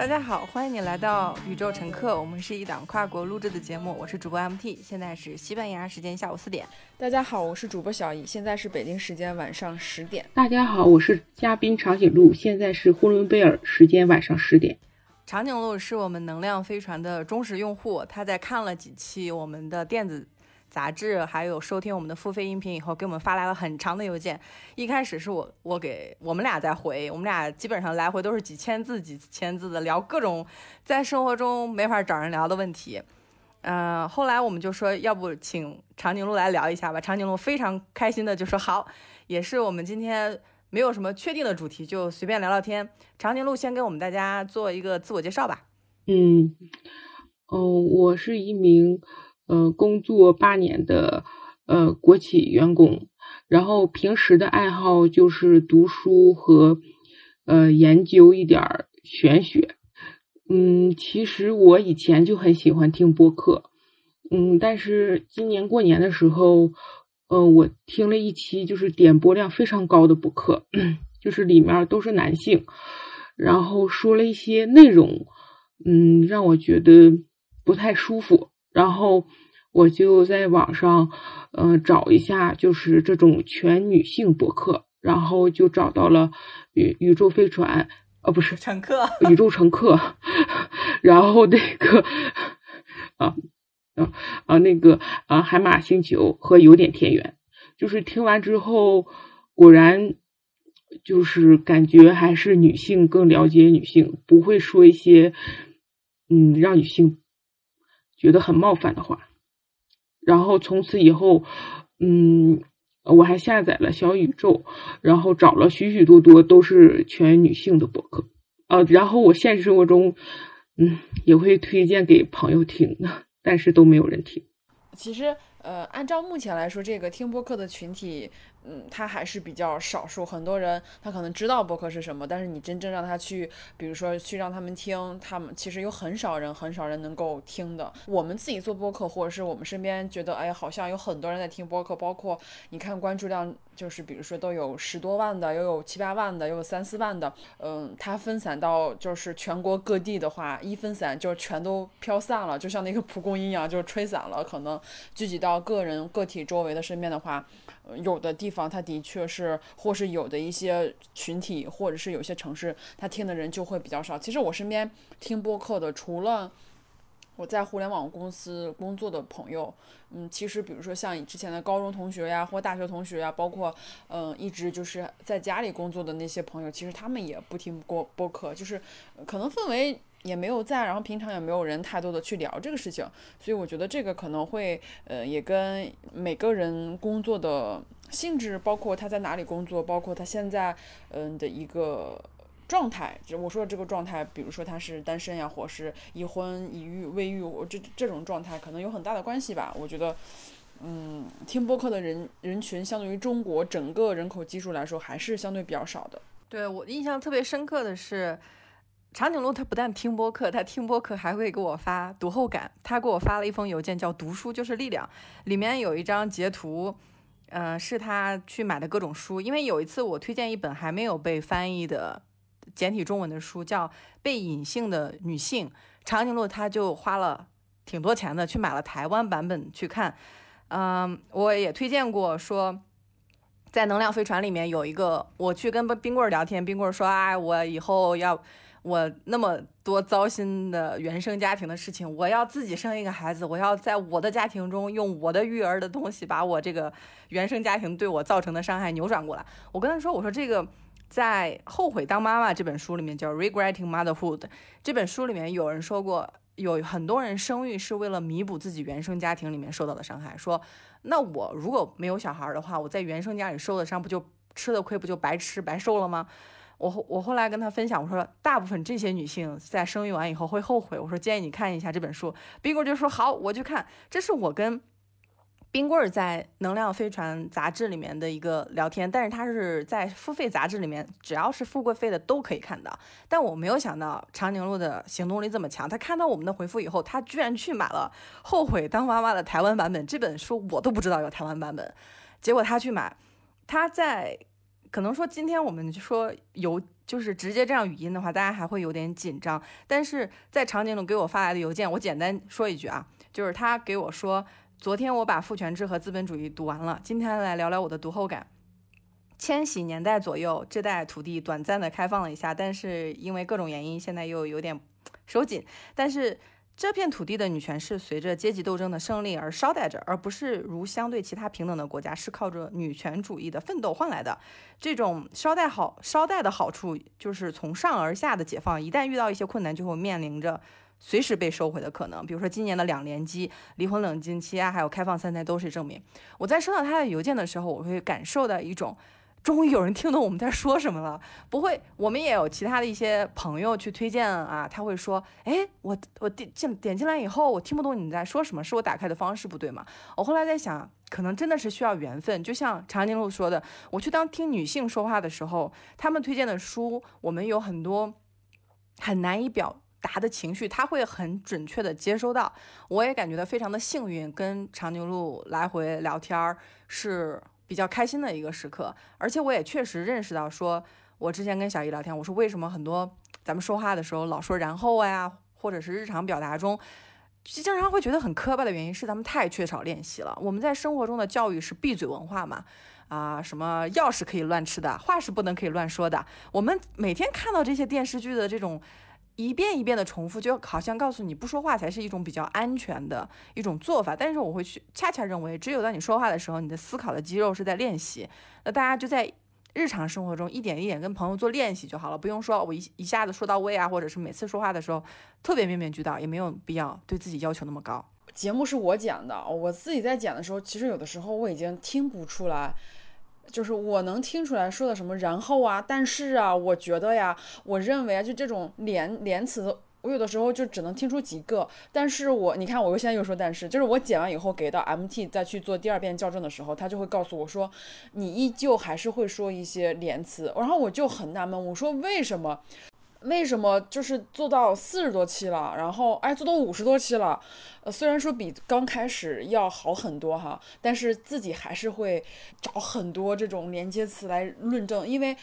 大家好，欢迎你来到宇宙乘客。我们是一档跨国录制的节目，我是主播 MT，现在是西班牙时间下午四点。大家好，我是主播小易，现在是北京时间晚上十点。大家好，我是嘉宾长颈鹿，现在是呼伦贝尔时间晚上十点。长颈鹿是我们能量飞船的忠实用户，他在看了几期我们的电子。杂志还有收听我们的付费音频以后，给我们发来了很长的邮件。一开始是我我给我们俩在回，我们俩基本上来回都是几千字几千字的聊各种在生活中没法找人聊的问题。嗯，后来我们就说要不请长颈鹿来聊一下吧。长颈鹿非常开心的就说好，也是我们今天没有什么确定的主题，就随便聊聊天。长颈鹿先给我们大家做一个自我介绍吧。嗯，哦，我是一名。呃，工作八年的呃国企员工，然后平时的爱好就是读书和呃研究一点玄学。嗯，其实我以前就很喜欢听播客，嗯，但是今年过年的时候，呃，我听了一期就是点播量非常高的播客，就是里面都是男性，然后说了一些内容，嗯，让我觉得不太舒服。然后我就在网上，嗯，找一下，就是这种全女性博客，然后就找到了宇宇宙飞船，呃，不是乘客，宇宙乘客，然后那个，啊，啊啊，那个啊，海马星球和有点田园，就是听完之后，果然就是感觉还是女性更了解女性，不会说一些，嗯，让女性。觉得很冒犯的话，然后从此以后，嗯，我还下载了小宇宙，然后找了许许多多都是全女性的博客，呃，然后我现实生活中，嗯，也会推荐给朋友听的，但是都没有人听。其实，呃，按照目前来说，这个听播客的群体。嗯，他还是比较少数，很多人他可能知道播客是什么，但是你真正让他去，比如说去让他们听，他们其实有很少人，很少人能够听的。我们自己做播客，或者是我们身边觉得，哎，好像有很多人在听播客，包括你看关注量，就是比如说都有十多万的，又有七八万的，又有三四万的，嗯，它分散到就是全国各地的话，一分散就全都飘散了，就像那个蒲公英一样，就吹散了。可能聚集到个人个体周围的身边的话。有的地方，它的确是，或是有的一些群体，或者是有些城市，他听的人就会比较少。其实我身边听播客的，除了我在互联网公司工作的朋友，嗯，其实比如说像之前的高中同学呀，或大学同学呀，包括嗯一直就是在家里工作的那些朋友，其实他们也不听播播客，就是可能氛围。也没有在，然后平常也没有人太多的去聊这个事情，所以我觉得这个可能会，呃，也跟每个人工作的性质，包括他在哪里工作，包括他现在，嗯的一个状态，就我说的这个状态，比如说他是单身呀，或是已婚、已育、未育，我这这种状态可能有很大的关系吧。我觉得，嗯，听播客的人人群，相对于中国整个人口基数来说，还是相对比较少的。对我印象特别深刻的是。长颈鹿他不但听播客，他听播客还会给我发读后感。他给我发了一封邮件，叫“读书就是力量”，里面有一张截图，嗯，是他去买的各种书。因为有一次我推荐一本还没有被翻译的简体中文的书，叫《被隐性的女性》，长颈鹿他就花了挺多钱的去买了台湾版本去看。嗯，我也推荐过说，在能量飞船里面有一个，我去跟冰棍儿聊天，冰棍儿说啊，我以后要。我那么多糟心的原生家庭的事情，我要自己生一个孩子，我要在我的家庭中用我的育儿的东西，把我这个原生家庭对我造成的伤害扭转过来。我跟他说，我说这个在《后悔当妈妈》这本书里面叫《Regretting Motherhood》这本书里面有人说过，有很多人生育是为了弥补自己原生家庭里面受到的伤害。说，那我如果没有小孩的话，我在原生家里受的伤，不就吃的亏，不就白吃白受了吗？我我后来跟他分享，我说大部分这些女性在生育完以后会后悔。我说建议你看一下这本书。冰棍儿就说好，我去看。这是我跟冰棍儿在《能量飞船》杂志里面的一个聊天，但是他是在付费杂志里面，只要是付过费的都可以看到。但我没有想到长颈鹿的行动力这么强，他看到我们的回复以后，他居然去买了《后悔当妈妈》的台湾版本。这本书我都不知道有台湾版本，结果他去买，他在。可能说今天我们说邮就是直接这样语音的话，大家还会有点紧张。但是在长颈鹿给我发来的邮件，我简单说一句啊，就是他给我说，昨天我把父权制和资本主义读完了，今天来聊聊我的读后感。千禧年代左右，这带土地短暂的开放了一下，但是因为各种原因，现在又有点收紧。但是这片土地的女权是随着阶级斗争的胜利而捎带着，而不是如相对其他平等的国家是靠着女权主义的奋斗换来的。这种捎带好捎带的好处，就是从上而下的解放，一旦遇到一些困难，就会面临着随时被收回的可能。比如说今年的两连击、离婚冷静期啊，还有开放三胎都是证明。我在收到他的邮件的时候，我会感受到一种。终于有人听懂我们在说什么了，不会，我们也有其他的一些朋友去推荐啊，他会说，哎，我我点进点进来以后，我听不懂你在说什么，是我打开的方式不对吗？我后来在想，可能真的是需要缘分，就像长颈鹿说的，我去当听女性说话的时候，他们推荐的书，我们有很多很难以表达的情绪，他会很准确的接收到，我也感觉到非常的幸运，跟长颈鹿来回聊天儿是。比较开心的一个时刻，而且我也确实认识到，说我之前跟小姨聊天，我说为什么很多咱们说话的时候老说然后呀，或者是日常表达中，经常会觉得很磕巴的原因是咱们太缺少练习了。我们在生活中的教育是闭嘴文化嘛，啊，什么药是可以乱吃的，话是不能可以乱说的。我们每天看到这些电视剧的这种。一遍一遍的重复，就好像告诉你不说话才是一种比较安全的一种做法。但是我会去恰恰认为，只有当你说话的时候，你的思考的肌肉是在练习。那大家就在日常生活中一点一点跟朋友做练习就好了，不用说我一一下子说到位啊，或者是每次说话的时候特别面面俱到，也没有必要对自己要求那么高。节目是我剪的，我自己在剪的时候，其实有的时候我已经听不出来。就是我能听出来说的什么，然后啊，但是啊，我觉得呀，我认为啊，就这种连连词，我有的时候就只能听出几个。但是我，你看，我又现在又说但是，就是我剪完以后给到 MT 再去做第二遍校正的时候，他就会告诉我说，你依旧还是会说一些连词。然后我就很纳闷，我说为什么？为什么就是做到四十多期了，然后哎做到五十多期了，呃虽然说比刚开始要好很多哈，但是自己还是会找很多这种连接词来论证，因为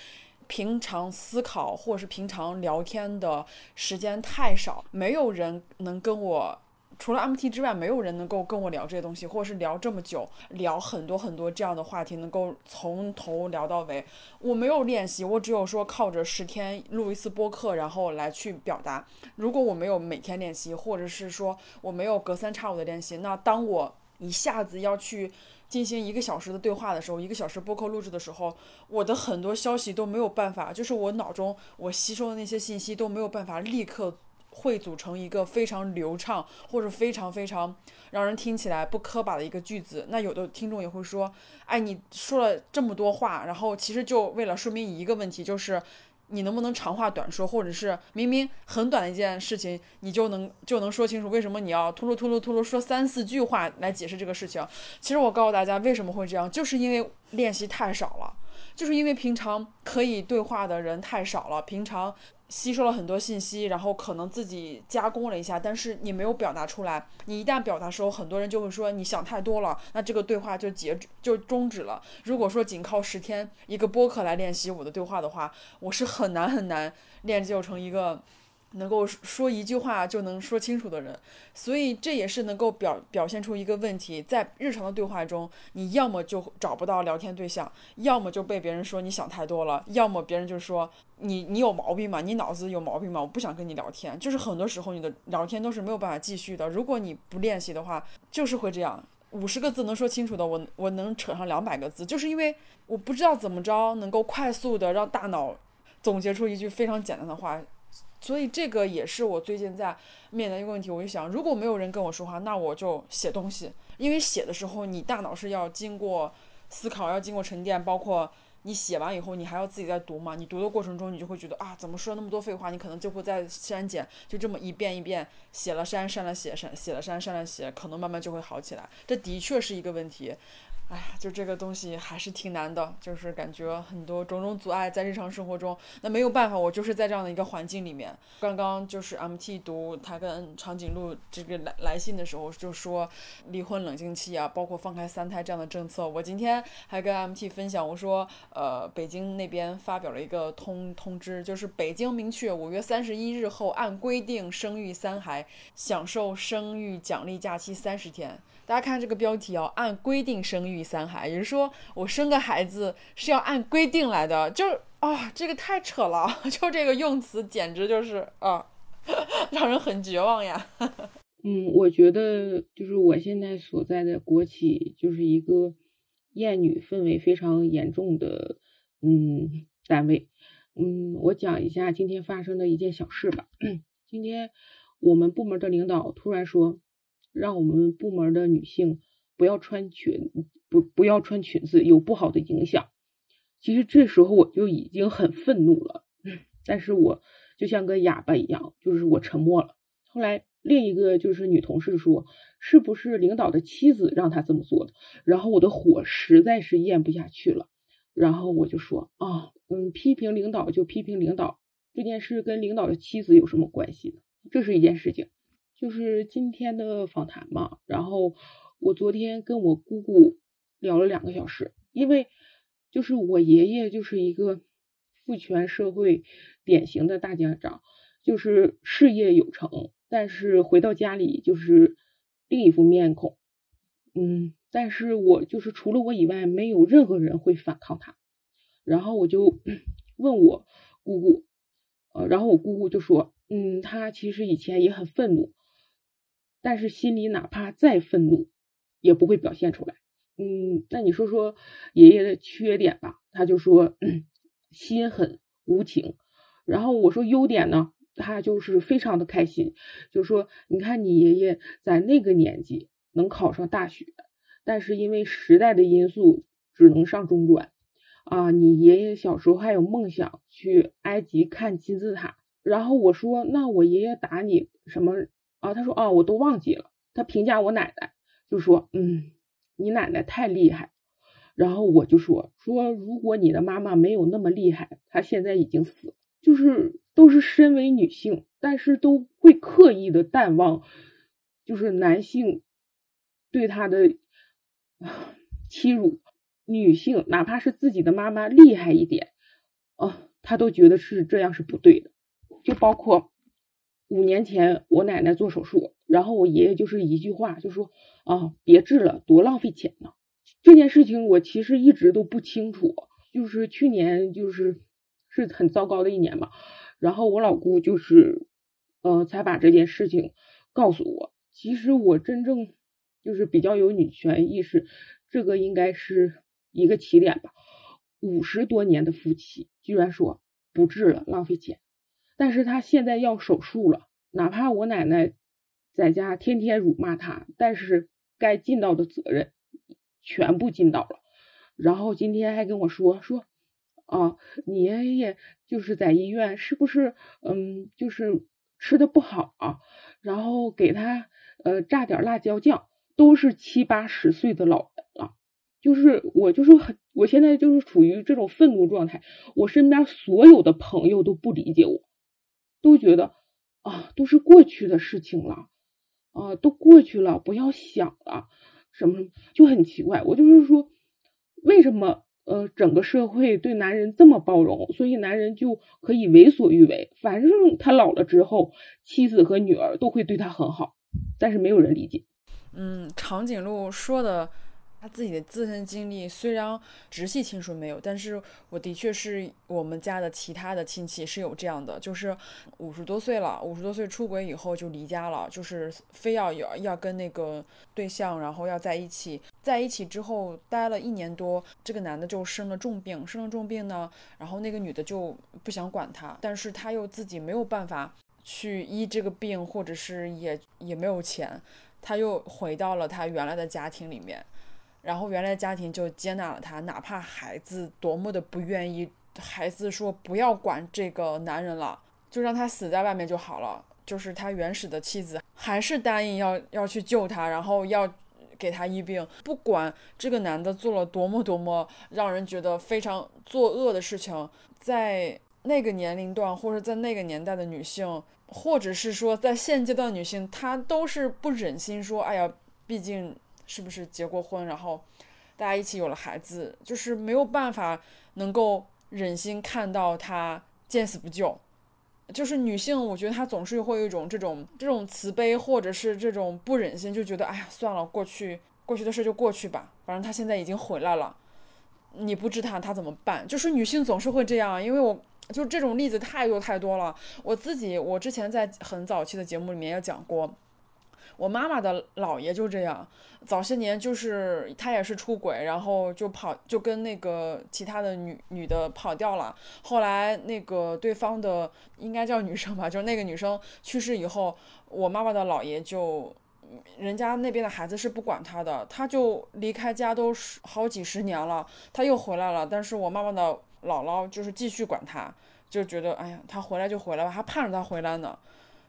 平常思考或者是平常聊天的时间太少，没有人能跟我。除了 MT 之外，没有人能够跟我聊这些东西，或者是聊这么久，聊很多很多这样的话题，能够从头聊到尾。我没有练习，我只有说靠着十天录一次播客，然后来去表达。如果我没有每天练习，或者是说我没有隔三差五的练习，那当我一下子要去进行一个小时的对话的时候，一个小时播客录制的时候，我的很多消息都没有办法，就是我脑中我吸收的那些信息都没有办法立刻。汇组成一个非常流畅或者非常非常让人听起来不磕巴的一个句子。那有的听众也会说：“哎，你说了这么多话，然后其实就为了说明一个问题，就是你能不能长话短说，或者是明明很短的一件事情，你就能就能说清楚，为什么你要突噜突噜突噜说三四句话来解释这个事情？其实我告诉大家，为什么会这样，就是因为练习太少了，就是因为平常可以对话的人太少了，平常。”吸收了很多信息，然后可能自己加工了一下，但是你没有表达出来。你一旦表达时候，很多人就会说你想太多了，那这个对话就截止就终止了。如果说仅靠十天一个播客来练习我的对话的话，我是很难很难练就成一个。能够说一句话就能说清楚的人，所以这也是能够表表现出一个问题，在日常的对话中，你要么就找不到聊天对象，要么就被别人说你想太多了，要么别人就说你你有毛病吗？你脑子有毛病吗？我不想跟你聊天。就是很多时候你的聊天都是没有办法继续的。如果你不练习的话，就是会这样。五十个字能说清楚的，我我能扯上两百个字，就是因为我不知道怎么着能够快速的让大脑总结出一句非常简单的话。所以这个也是我最近在面临一个问题，我就想，如果没有人跟我说话，那我就写东西。因为写的时候，你大脑是要经过思考，要经过沉淀，包括你写完以后，你还要自己在读嘛。你读的过程中，你就会觉得啊，怎么说那么多废话？你可能就会在删减，就这么一遍一遍写了删，删了写，删写了删，删了写，可能慢慢就会好起来。这的确是一个问题。哎呀，就这个东西还是挺难的，就是感觉很多种种阻碍在日常生活中。那没有办法，我就是在这样的一个环境里面。刚刚就是 MT 读他跟长颈鹿这个来来信的时候，就说离婚冷静期啊，包括放开三胎这样的政策。我今天还跟 MT 分享，我说，呃，北京那边发表了一个通通知，就是北京明确五月三十一日后按规定生育三孩，享受生育奖励假期三十天。大家看这个标题哦，按规定生育三孩，也就是说我生个孩子是要按规定来的，就是啊，这个太扯了，就这个用词简直就是啊，让人很绝望呀。嗯，我觉得就是我现在所在的国企就是一个厌女氛围非常严重的嗯单位。嗯，我讲一下今天发生的一件小事吧。今天我们部门的领导突然说。让我们部门的女性不要穿裙，不不要穿裙子，有不好的影响。其实这时候我就已经很愤怒了，但是我就像个哑巴一样，就是我沉默了。后来另一个就是女同事说，是不是领导的妻子让他这么做的？然后我的火实在是咽不下去了，然后我就说啊，嗯，批评领导就批评领导，这件事跟领导的妻子有什么关系呢？这是一件事情。就是今天的访谈嘛，然后我昨天跟我姑姑聊了两个小时，因为就是我爷爷就是一个父权社会典型的大家长，就是事业有成，但是回到家里就是另一副面孔，嗯，但是我就是除了我以外，没有任何人会反抗他，然后我就 问我姑姑，呃，然后我姑姑就说，嗯，他其实以前也很愤怒。但是心里哪怕再愤怒，也不会表现出来。嗯，那你说说爷爷的缺点吧，他就说心狠无情。然后我说优点呢，他就是非常的开心，就说你看你爷爷在那个年纪能考上大学，但是因为时代的因素只能上中专啊。你爷爷小时候还有梦想去埃及看金字塔。然后我说那我爷爷打你什么？啊，他说啊，我都忘记了。他评价我奶奶，就说，嗯，你奶奶太厉害。然后我就说，说如果你的妈妈没有那么厉害，她现在已经死了。就是都是身为女性，但是都会刻意的淡忘，就是男性对她的欺辱。女性哪怕是自己的妈妈厉害一点，啊，她都觉得是这样是不对的。就包括。五年前我奶奶做手术，然后我爷爷就是一句话就说啊，别治了，多浪费钱呢。这件事情我其实一直都不清楚，就是去年就是是很糟糕的一年嘛。然后我老姑就是呃才把这件事情告诉我。其实我真正就是比较有女权意识，这个应该是一个起点吧。五十多年的夫妻居然说不治了，浪费钱。但是他现在要手术了，哪怕我奶奶在家天天辱骂他，但是该尽到的责任全部尽到了。然后今天还跟我说说，啊，你爷爷就是在医院，是不是嗯，就是吃的不好啊？然后给他呃榨点辣椒酱，都是七八十岁的老人了，就是我就是很，我现在就是处于这种愤怒状态，我身边所有的朋友都不理解我。都觉得啊，都是过去的事情了，啊，都过去了，不要想了，什么什么就很奇怪。我就是说，为什么呃，整个社会对男人这么包容，所以男人就可以为所欲为，反正他老了之后，妻子和女儿都会对他很好，但是没有人理解。嗯，长颈鹿说的。他自己的自身经历虽然直系亲属没有，但是我的确是我们家的其他的亲戚是有这样的，就是五十多岁了，五十多岁出轨以后就离家了，就是非要要要跟那个对象，然后要在一起，在一起之后待了一年多，这个男的就生了重病，生了重病呢，然后那个女的就不想管他，但是他又自己没有办法去医这个病，或者是也也没有钱，他又回到了他原来的家庭里面。然后原来的家庭就接纳了他，哪怕孩子多么的不愿意，孩子说不要管这个男人了，就让他死在外面就好了。就是他原始的妻子还是答应要要去救他，然后要给他医病，不管这个男的做了多么多么让人觉得非常作恶的事情，在那个年龄段或者在那个年代的女性，或者是说在现阶段女性，她都是不忍心说，哎呀，毕竟是不是结过婚，然后大家一起有了孩子，就是没有办法能够忍心看到他见死不救。就是女性，我觉得她总是会有一种这种这种慈悲，或者是这种不忍心，就觉得哎呀，算了，过去过去的事就过去吧，反正他现在已经回来了，你不知他，他怎么办？就是女性总是会这样，因为我就这种例子太多太多了。我自己，我之前在很早期的节目里面也讲过。我妈妈的姥爷就这样，早些年就是他也是出轨，然后就跑就跟那个其他的女女的跑掉了。后来那个对方的应该叫女生吧，就是那个女生去世以后，我妈妈的姥爷就，人家那边的孩子是不管他的，他就离开家都十好几十年了，他又回来了，但是我妈妈的姥姥就是继续管他，就觉得哎呀，他回来就回来吧，还盼着他回来呢。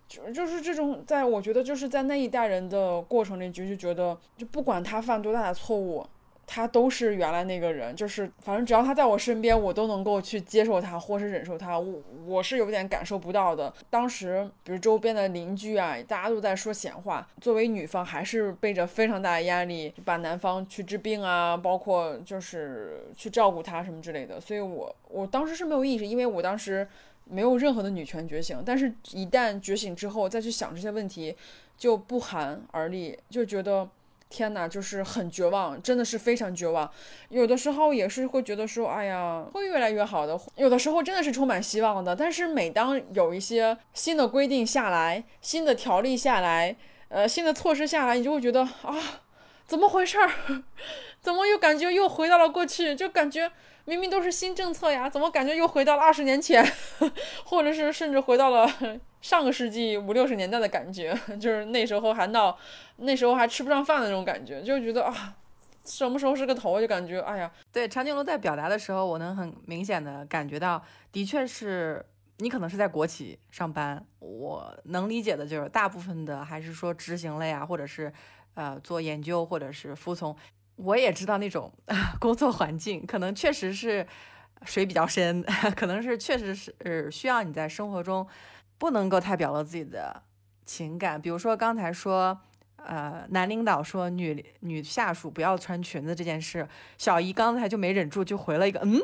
就就是这种，在我觉得就是在那一代人的过程里，就就觉得，就不管他犯多大的错误，他都是原来那个人，就是反正只要他在我身边，我都能够去接受他，或是忍受他。我我是有点感受不到的。当时，比如周边的邻居啊，大家都在说闲话，作为女方还是背着非常大的压力，把男方去治病啊，包括就是去照顾他什么之类的。所以我我当时是没有意识，因为我当时。没有任何的女权觉醒，但是，一旦觉醒之后再去想这些问题，就不寒而栗，就觉得天哪，就是很绝望，真的是非常绝望。有的时候也是会觉得说，哎呀，会越来越好的。有的时候真的是充满希望的。但是每当有一些新的规定下来，新的条例下来，呃，新的措施下来，你就会觉得啊，怎么回事儿？怎么又感觉又回到了过去？就感觉。明明都是新政策呀，怎么感觉又回到了二十年前，或者是甚至回到了 上个世纪五六十年代的感觉？就是那时候还闹，那时候还吃不上饭的那种感觉，就觉得啊，什么时候是个头？就感觉哎呀，对长颈鹿在表达的时候，我能很明显的感觉到，的确是你可能是在国企上班，我能理解的就是大部分的还是说执行类啊，或者是呃做研究或者是服从。我也知道那种 工作环境可能确实是水比较深，可能是确实是需要你在生活中不能够太表露自己的情感。比如说刚才说，呃，男领导说女女下属不要穿裙子这件事，小姨刚才就没忍住就回了一个嗯，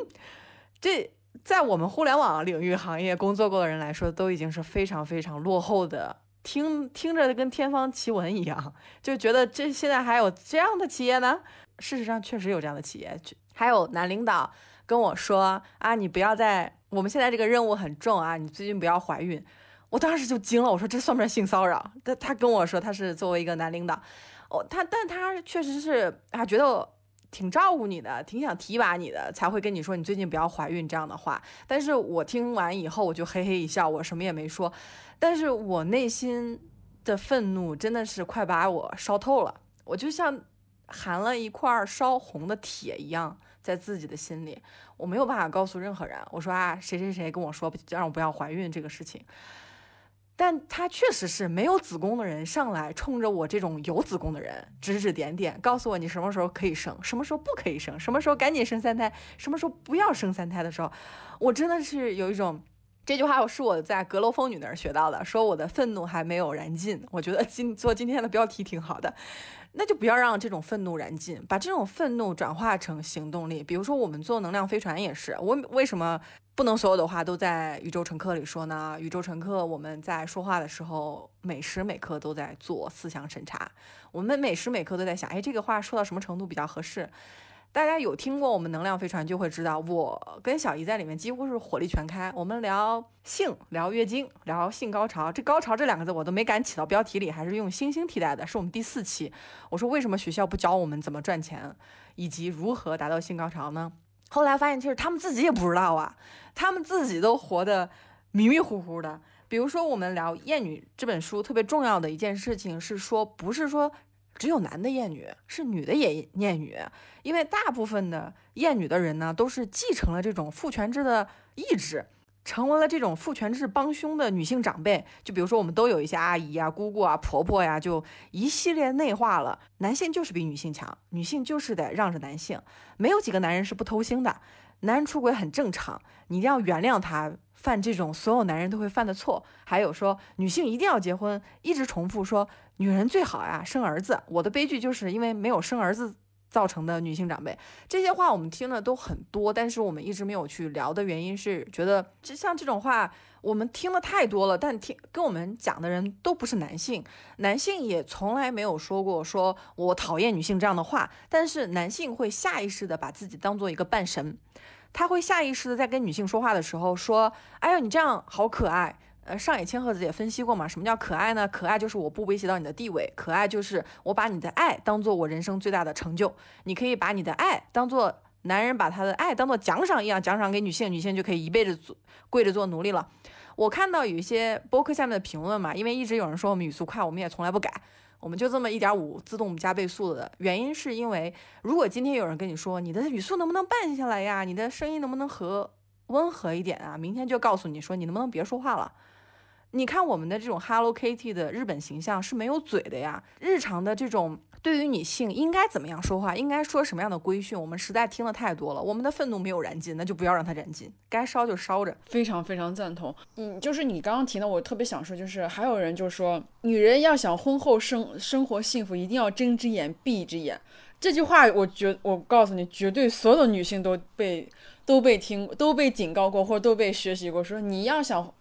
这在我们互联网领域行业工作过的人来说，都已经是非常非常落后的。听听着跟天方奇闻一样，就觉得这现在还有这样的企业呢。事实上，确实有这样的企业。还有男领导跟我说啊，你不要在我们现在这个任务很重啊，你最近不要怀孕。我当时就惊了，我说这算不算性骚扰？他他跟我说他是作为一个男领导，哦，他但他确实是啊，觉得挺照顾你的，挺想提拔你的，才会跟你说你最近不要怀孕这样的话。但是我听完以后，我就嘿嘿一笑，我什么也没说。但是我内心的愤怒真的是快把我烧透了，我就像含了一块烧红的铁一样，在自己的心里，我没有办法告诉任何人。我说啊，谁谁谁跟我说让我不要怀孕这个事情，但他确实是没有子宫的人上来冲着我这种有子宫的人指指点点，告诉我你什么时候可以生，什么时候不可以生，什么时候赶紧生三胎，什么时候不要生三胎的时候，我真的是有一种。这句话我是我在阁楼风女那儿学到的，说我的愤怒还没有燃尽。我觉得今做今天的标题挺好的，那就不要让这种愤怒燃尽，把这种愤怒转化成行动力。比如说我们做能量飞船也是，我为什么不能所有的话都在宇宙乘客里说呢？宇宙乘客我们在说话的时候，每时每刻都在做思想审查，我们每时每刻都在想，哎，这个话说到什么程度比较合适？大家有听过我们能量飞船，就会知道我跟小姨在里面几乎是火力全开。我们聊性，聊月经，聊性高潮。这高潮这两个字我都没敢起到标题里，还是用星星替代的。是我们第四期，我说为什么学校不教我们怎么赚钱，以及如何达到性高潮呢？后来发现其实他们自己也不知道啊，他们自己都活得迷迷糊糊的。比如说我们聊《艳女》这本书，特别重要的一件事情是说，不是说。只有男的厌女，是女的也厌女，因为大部分的厌女的人呢，都是继承了这种父权制的意志。成为了这种父权制帮凶的女性长辈，就比如说我们都有一些阿姨啊、姑姑啊、婆婆呀，就一系列内化了，男性就是比女性强，女性就是得让着男性，没有几个男人是不偷腥的，男人出轨很正常，你一定要原谅他犯这种所有男人都会犯的错。还有说女性一定要结婚，一直重复说女人最好呀生儿子，我的悲剧就是因为没有生儿子。造成的女性长辈这些话我们听的都很多，但是我们一直没有去聊的原因是觉得，就像这种话我们听的太多了，但听跟我们讲的人都不是男性，男性也从来没有说过说我讨厌女性这样的话，但是男性会下意识的把自己当做一个半神，他会下意识的在跟女性说话的时候说，哎呦你这样好可爱。呃，上野千鹤子也分析过嘛，什么叫可爱呢？可爱就是我不威胁到你的地位，可爱就是我把你的爱当做我人生最大的成就。你可以把你的爱当做男人把他的爱当做奖赏一样奖赏给女性，女性就可以一辈子做跪着做奴隶了。我看到有一些播客下面的评论嘛，因为一直有人说我们语速快，我们也从来不改，我们就这么一点五自动加倍速的原因是因为，如果今天有人跟你说你的语速能不能慢下来呀，你的声音能不能和温和一点啊，明天就告诉你说你能不能别说话了。你看我们的这种 Hello Kitty 的日本形象是没有嘴的呀。日常的这种对于女性应该怎么样说话，应该说什么样的规训，我们实在听的太多了。我们的愤怒没有燃尽，那就不要让它燃尽，该烧就烧着。非常非常赞同。嗯，就是你刚刚提的，我特别想说，就是还有人就说，女人要想婚后生生活幸福，一定要睁只眼闭一只眼。这句话，我觉我告诉你，绝对所有女性都被都被听都被警告过，或者都被学习过，说你要想。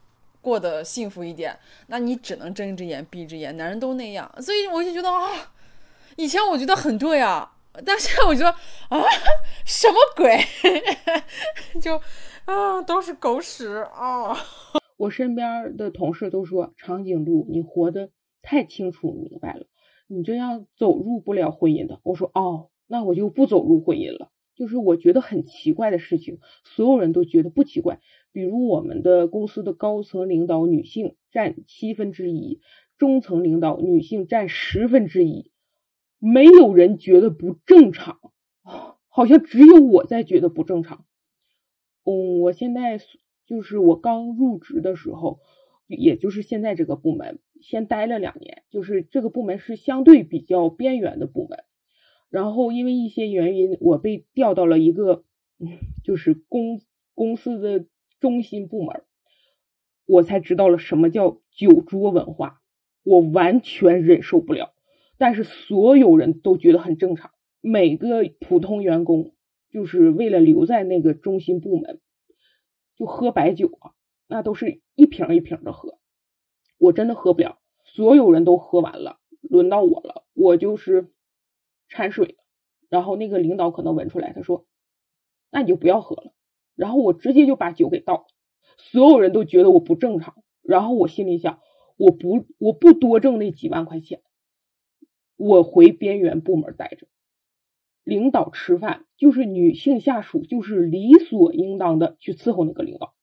过得幸福一点，那你只能睁一只眼闭一只眼，男人都那样，所以我就觉得啊，以前我觉得很对啊，但现在我觉得啊，什么鬼，就啊都是狗屎啊！我身边的同事都说长颈鹿，你活得太清楚明白了，你这样走入不了婚姻的。我说哦，那我就不走入婚姻了。就是我觉得很奇怪的事情，所有人都觉得不奇怪。比如我们的公司的高层领导女性占七分之一，中层领导女性占十分之一，没有人觉得不正常，好像只有我在觉得不正常。嗯，我现在就是我刚入职的时候，也就是现在这个部门，先待了两年，就是这个部门是相对比较边缘的部门，然后因为一些原因，我被调到了一个，就是公公司的。中心部门，我才知道了什么叫酒桌文化，我完全忍受不了。但是所有人都觉得很正常，每个普通员工就是为了留在那个中心部门，就喝白酒啊，那都是一瓶一瓶的喝。我真的喝不了，所有人都喝完了，轮到我了，我就是掺水。然后那个领导可能闻出来，他说：“那你就不要喝了。”然后我直接就把酒给倒，所有人都觉得我不正常。然后我心里想，我不我不多挣那几万块钱，我回边缘部门待着。领导吃饭就是女性下属，就是理所应当的去伺候那个领导，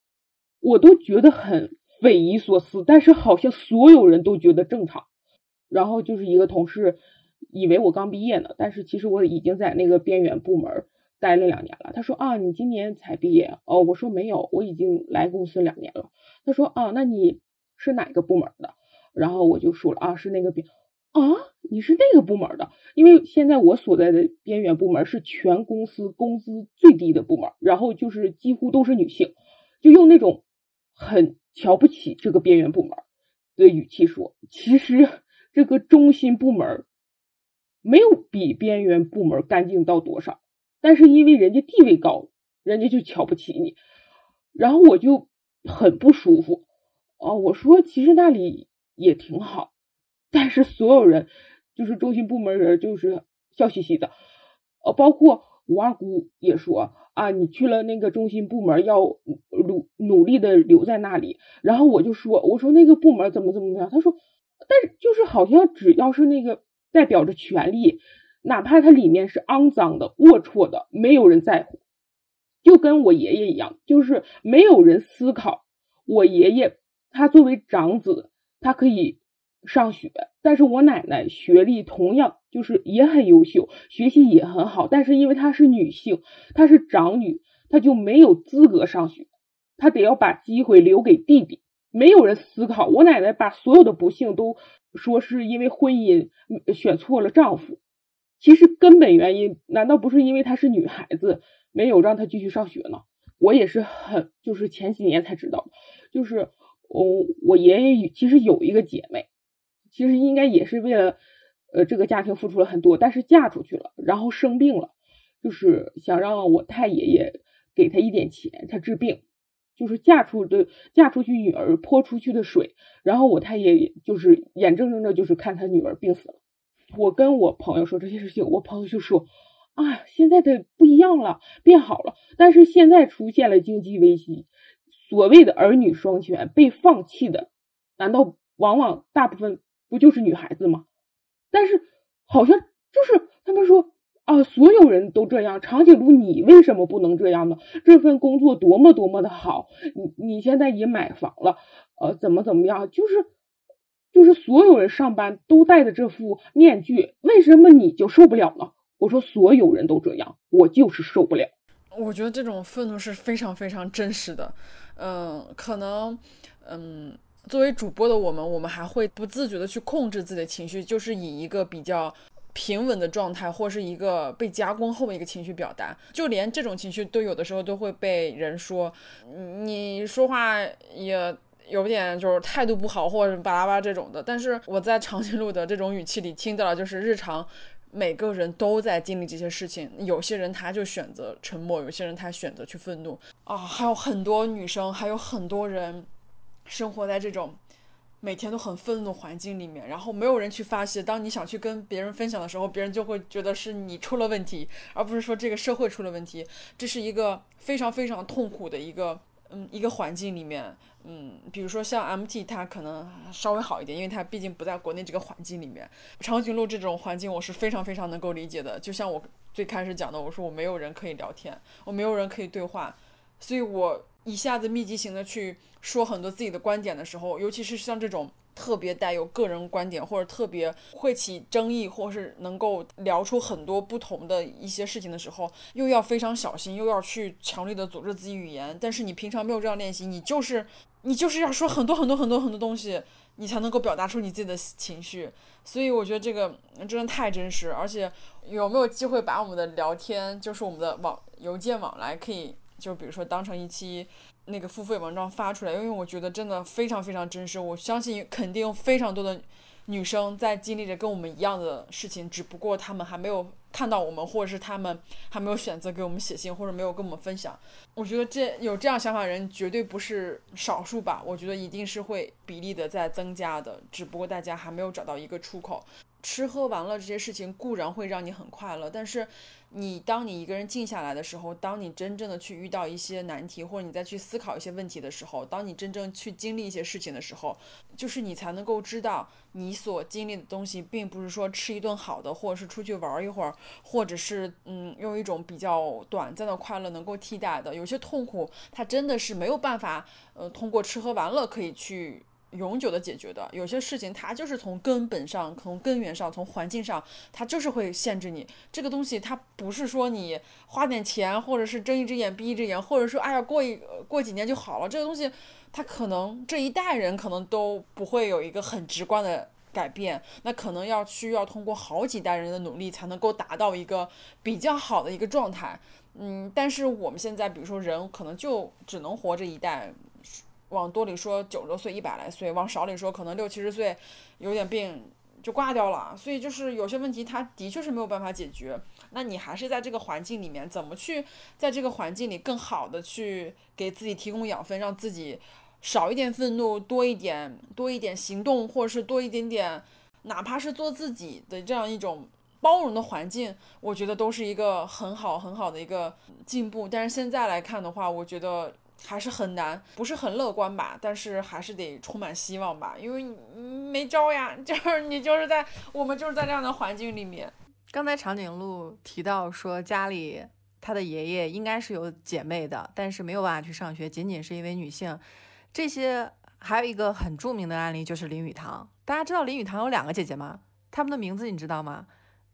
我都觉得很匪夷所思。但是好像所有人都觉得正常。然后就是一个同事以为我刚毕业呢，但是其实我已经在那个边缘部门。待了两年了，他说啊，你今年才毕业哦？我说没有，我已经来公司两年了。他说啊，那你是哪个部门的？然后我就说了啊，是那个边啊，你是那个部门的？因为现在我所在的边缘部门是全公司工资最低的部门，然后就是几乎都是女性，就用那种很瞧不起这个边缘部门的语气说，其实这个中心部门没有比边缘部门干净到多少。但是因为人家地位高，人家就瞧不起你，然后我就很不舒服啊！我说其实那里也挺好，但是所有人就是中心部门人就是笑嘻嘻的，呃，包括我二姑也说啊，你去了那个中心部门要努努力的留在那里。然后我就说，我说那个部门怎么怎么样？他说，但是就是好像只要是那个代表着权力。哪怕它里面是肮脏的、龌龊的，没有人在乎，就跟我爷爷一样，就是没有人思考。我爷爷他作为长子，他可以上学，但是我奶奶学历同样就是也很优秀，学习也很好，但是因为她是女性，她是长女，她就没有资格上学。她得要把机会留给弟弟。没有人思考，我奶奶把所有的不幸都说是因为婚姻选错了丈夫。其实根本原因难道不是因为她是女孩子，没有让她继续上学呢？我也是很就是前几年才知道，就是我我爷爷其实有一个姐妹，其实应该也是为了呃这个家庭付出了很多，但是嫁出去了，然后生病了，就是想让我太爷爷给她一点钱，她治病，就是嫁出的嫁出去女儿泼出去的水，然后我太爷爷就是眼睁睁的就是看他女儿病死了。我跟我朋友说这些事情，我朋友就说：“啊，现在的不一样了，变好了。但是现在出现了经济危机，所谓的儿女双全被放弃的，难道往往大部分不就是女孩子吗？但是好像就是他们说啊，所有人都这样，长颈鹿你为什么不能这样呢？这份工作多么多么的好，你你现在也买房了，呃，怎么怎么样？就是。”就是所有人上班都戴着这副面具，为什么你就受不了呢？我说所有人都这样，我就是受不了。我觉得这种愤怒是非常非常真实的。嗯，可能，嗯，作为主播的我们，我们还会不自觉的去控制自己的情绪，就是以一个比较平稳的状态，或是一个被加工后的一个情绪表达。就连这种情绪都有的时候都会被人说，你说话也。有点就是态度不好或者巴拉巴拉这种的，但是我在长颈鹿的这种语气里听到了，就是日常每个人都在经历这些事情。有些人他就选择沉默，有些人他选择去愤怒啊，还有很多女生，还有很多人生活在这种每天都很愤怒的环境里面，然后没有人去发泄。当你想去跟别人分享的时候，别人就会觉得是你出了问题，而不是说这个社会出了问题。这是一个非常非常痛苦的一个嗯一个环境里面。嗯，比如说像 MT，它可能稍微好一点，因为它毕竟不在国内这个环境里面。长颈鹿这种环境，我是非常非常能够理解的。就像我最开始讲的，我说我没有人可以聊天，我没有人可以对话，所以我一下子密集型的去说很多自己的观点的时候，尤其是像这种。特别带有个人观点，或者特别会起争议，或是能够聊出很多不同的一些事情的时候，又要非常小心，又要去强力的组织自己语言。但是你平常没有这样练习，你就是你就是要说很多很多很多很多东西，你才能够表达出你自己的情绪。所以我觉得这个真的太真实，而且有没有机会把我们的聊天，就是我们的网邮件往来，可以就比如说当成一期。那个付费文章发出来，因为我觉得真的非常非常真实。我相信肯定非常多的女生在经历着跟我们一样的事情，只不过她们还没有看到我们，或者是她们还没有选择给我们写信，或者没有跟我们分享。我觉得这有这样想法的人绝对不是少数吧？我觉得一定是会比例的在增加的，只不过大家还没有找到一个出口。吃喝玩乐这些事情固然会让你很快乐，但是。你当你一个人静下来的时候，当你真正的去遇到一些难题，或者你再去思考一些问题的时候，当你真正去经历一些事情的时候，就是你才能够知道，你所经历的东西，并不是说吃一顿好的，或者是出去玩一会儿，或者是嗯用一种比较短暂的快乐能够替代的。有些痛苦，它真的是没有办法，呃，通过吃喝玩乐可以去。永久的解决的有些事情，它就是从根本上、从根源上、从环境上，它就是会限制你。这个东西它不是说你花点钱，或者是睁一只眼闭一只眼，或者说哎呀过一过几年就好了。这个东西它可能这一代人可能都不会有一个很直观的改变，那可能要需要通过好几代人的努力才能够达到一个比较好的一个状态。嗯，但是我们现在比如说人可能就只能活这一代。往多里说九十多岁、一百来岁，往少里说可能六七十岁，有点病就挂掉了。所以就是有些问题，它的确是没有办法解决。那你还是在这个环境里面，怎么去在这个环境里更好的去给自己提供养分，让自己少一点愤怒，多一点多一点行动，或者是多一点点，哪怕是做自己的这样一种包容的环境，我觉得都是一个很好很好的一个进步。但是现在来看的话，我觉得。还是很难，不是很乐观吧？但是还是得充满希望吧，因为没招呀，就是你就是在我们就是在这样的环境里面。刚才长颈鹿提到说，家里他的爷爷应该是有姐妹的，但是没有办法去上学，仅仅是因为女性。这些还有一个很著名的案例就是林语堂，大家知道林语堂有两个姐姐吗？他们的名字你知道吗？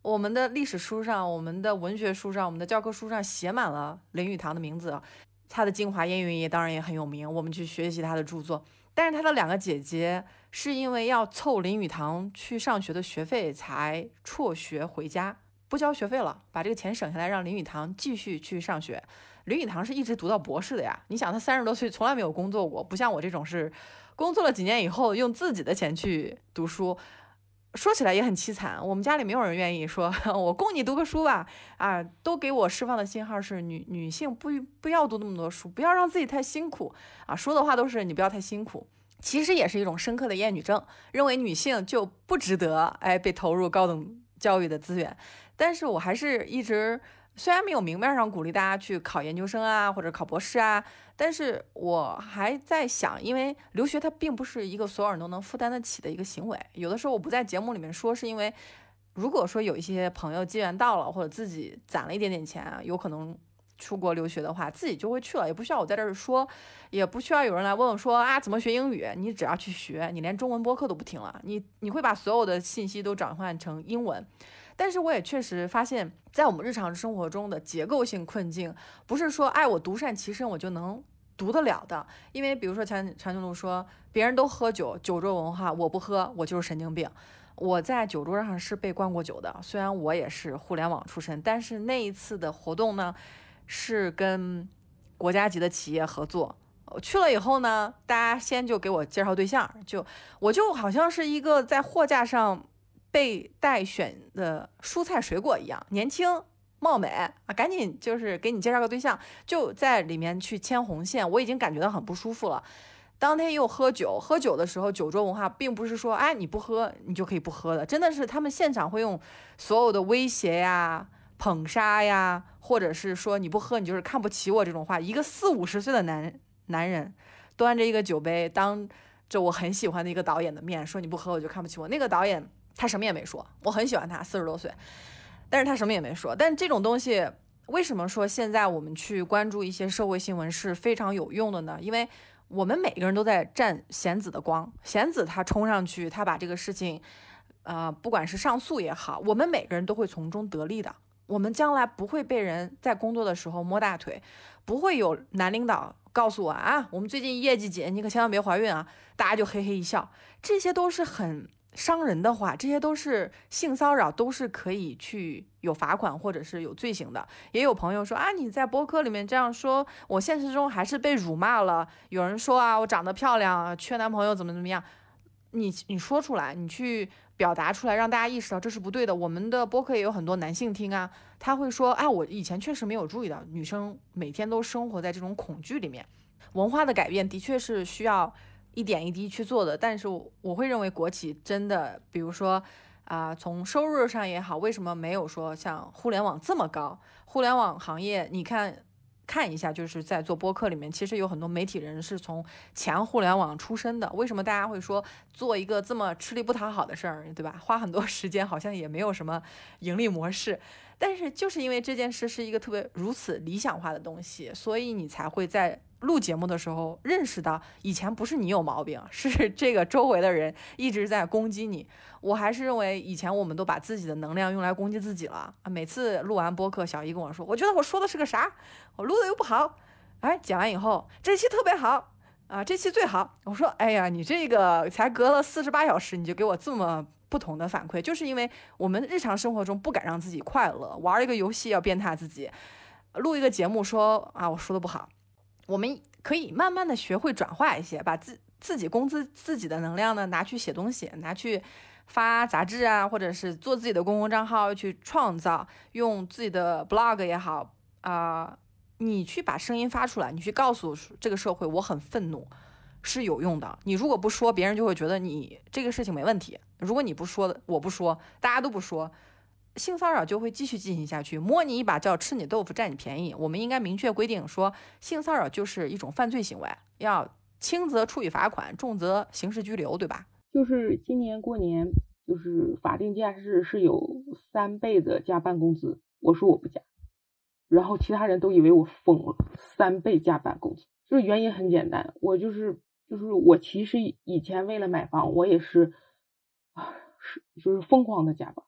我们的历史书上、我们的文学书上、我们的教科书上写满了林语堂的名字。他的精华烟云也当然也很有名，我们去学习他的著作。但是他的两个姐姐是因为要凑林语堂去上学的学费，才辍学回家，不交学费了，把这个钱省下来，让林语堂继续去上学。林语堂是一直读到博士的呀，你想他三十多岁从来没有工作过，不像我这种是工作了几年以后用自己的钱去读书。说起来也很凄惨，我们家里没有人愿意说，我供你读个书吧，啊，都给我释放的信号是女女性不不要读那么多书，不要让自己太辛苦啊，说的话都是你不要太辛苦，其实也是一种深刻的厌女症，认为女性就不值得哎被投入高等教育的资源，但是我还是一直。虽然没有明面上鼓励大家去考研究生啊，或者考博士啊，但是我还在想，因为留学它并不是一个所有人都能负担得起的一个行为。有的时候我不在节目里面说，是因为如果说有一些朋友机缘到了，或者自己攒了一点点钱，有可能出国留学的话，自己就会去了，也不需要我在这儿说，也不需要有人来问我说啊怎么学英语，你只要去学，你连中文播客都不听了，你你会把所有的信息都转换成英文。但是我也确实发现，在我们日常生活中的结构性困境，不是说哎我独善其身我就能读得了的。因为比如说长长颈鹿说，别人都喝酒，酒桌文化，我不喝，我就是神经病。我在酒桌上是被灌过酒的，虽然我也是互联网出身，但是那一次的活动呢，是跟国家级的企业合作。去了以后呢，大家先就给我介绍对象，就我就好像是一个在货架上。被待选的蔬菜水果一样，年轻貌美啊，赶紧就是给你介绍个对象，就在里面去牵红线，我已经感觉到很不舒服了。当天又喝酒，喝酒的时候，酒桌文化并不是说，哎，你不喝你就可以不喝的，真的是他们现场会用所有的威胁呀、捧杀呀，或者是说你不喝你就是看不起我这种话。一个四五十岁的男男人端着一个酒杯，当着我很喜欢的一个导演的面说你不喝我就看不起我。那个导演。他什么也没说，我很喜欢他，四十多岁，但是他什么也没说。但这种东西，为什么说现在我们去关注一些社会新闻是非常有用的呢？因为我们每个人都在占贤子的光，贤子他冲上去，他把这个事情，呃，不管是上诉也好，我们每个人都会从中得利的。我们将来不会被人在工作的时候摸大腿，不会有男领导告诉我啊，我们最近业绩紧，你可千万别怀孕啊，大家就嘿嘿一笑，这些都是很。伤人的话，这些都是性骚扰，都是可以去有罚款或者是有罪行的。也有朋友说啊，你在播客里面这样说，我现实中还是被辱骂了。有人说啊，我长得漂亮，缺男朋友怎么怎么样？你你说出来，你去表达出来，让大家意识到这是不对的。我们的播客也有很多男性听啊，他会说，啊，我以前确实没有注意到，女生每天都生活在这种恐惧里面。文化的改变的确是需要。一点一滴去做的，但是我会认为国企真的，比如说啊，从收入上也好，为什么没有说像互联网这么高？互联网行业，你看看一下，就是在做播客里面，其实有很多媒体人是从前互联网出身的。为什么大家会说做一个这么吃力不讨好的事儿，对吧？花很多 时间，好像也没有什么盈利模式。但是就是因为这件事是一个特别如此理想化的东西，所以你才会在。录节目的时候认识到，以前不是你有毛病，是这个周围的人一直在攻击你。我还是认为以前我们都把自己的能量用来攻击自己了啊！每次录完播客，小姨跟我说，我觉得我说的是个啥，我录的又不好。哎，讲完以后，这期特别好啊，这期最好。我说，哎呀，你这个才隔了四十八小时，你就给我这么不同的反馈，就是因为我们日常生活中不敢让自己快乐，玩一个游戏要鞭挞自己，录一个节目说啊，我说的不好。我们可以慢慢的学会转化一些，把自自己工资自己的能量呢拿去写东西，拿去发杂志啊，或者是做自己的公共账号去创造，用自己的 blog 也好啊，你去把声音发出来，你去告诉这个社会我很愤怒是有用的。你如果不说，别人就会觉得你这个事情没问题。如果你不说，我不说，大家都不说。性骚扰就会继续进行下去，摸你一把叫吃你豆腐占你便宜。我们应该明确规定说，性骚扰就是一种犯罪行为，要轻则处以罚款，重则刑事拘留，对吧？就是今年过年，就是法定假日是有三倍的加班工资，我说我不加，然后其他人都以为我疯了，三倍加班工资，就是原因很简单，我就是就是我其实以前为了买房，我也是啊是就是疯狂的加班。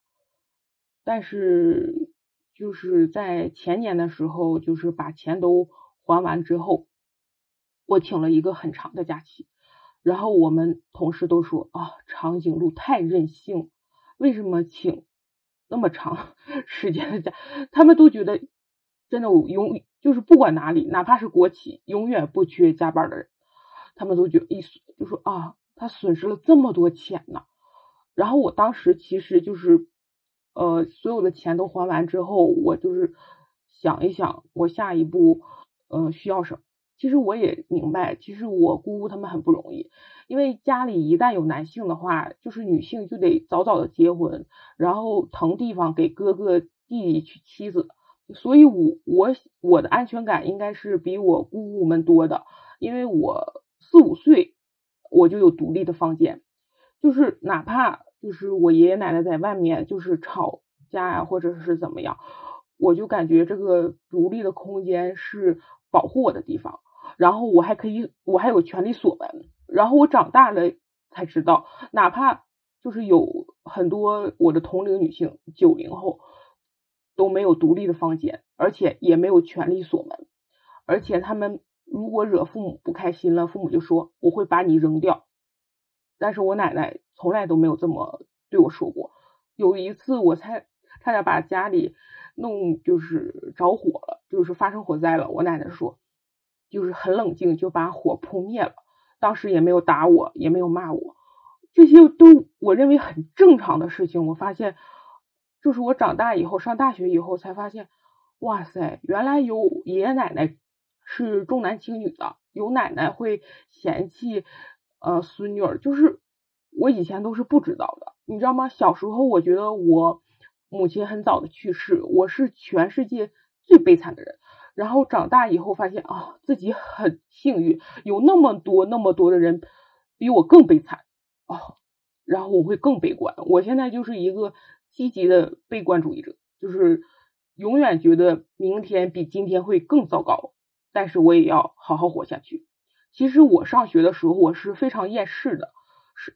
但是就是在前年的时候，就是把钱都还完之后，我请了一个很长的假期，然后我们同事都说啊，长颈鹿太任性，为什么请那么长 时间的假？他们都觉得真的我永就是不管哪里，哪怕是国企，永远不缺加班的人。他们都觉得一就说啊，他损失了这么多钱呢。然后我当时其实就是，呃，所有的钱都还完之后，我就是想一想，我下一步，呃，需要什么。其实我也明白，其实我姑姑他们很不容易，因为家里一旦有男性的话，就是女性就得早早的结婚，然后腾地方给哥哥弟弟娶妻子。所以，我我我的安全感应该是比我姑姑们多的，因为我四五岁我就有独立的房间，就是哪怕。就是我爷爷奶奶在外面就是吵架呀，或者是怎么样，我就感觉这个独立的空间是保护我的地方。然后我还可以，我还有权利锁门。然后我长大了才知道，哪怕就是有很多我的同龄女性，九零后都没有独立的房间，而且也没有权利锁门。而且他们如果惹父母不开心了，父母就说我会把你扔掉。但是我奶奶从来都没有这么对我说过。有一次，我才差点把家里弄就是着火了，就是发生火灾了。我奶奶说，就是很冷静就把火扑灭了。当时也没有打我，也没有骂我，这些都我认为很正常的事情。我发现，就是我长大以后上大学以后才发现，哇塞，原来有爷爷奶奶是重男轻女的，有奶奶会嫌弃。呃，孙女儿就是我以前都是不知道的，你知道吗？小时候我觉得我母亲很早的去世，我是全世界最悲惨的人。然后长大以后发现啊，自己很幸运，有那么多那么多的人比我更悲惨啊。然后我会更悲观。我现在就是一个积极的悲观主义者，就是永远觉得明天比今天会更糟糕，但是我也要好好活下去。其实我上学的时候，我是非常厌世的，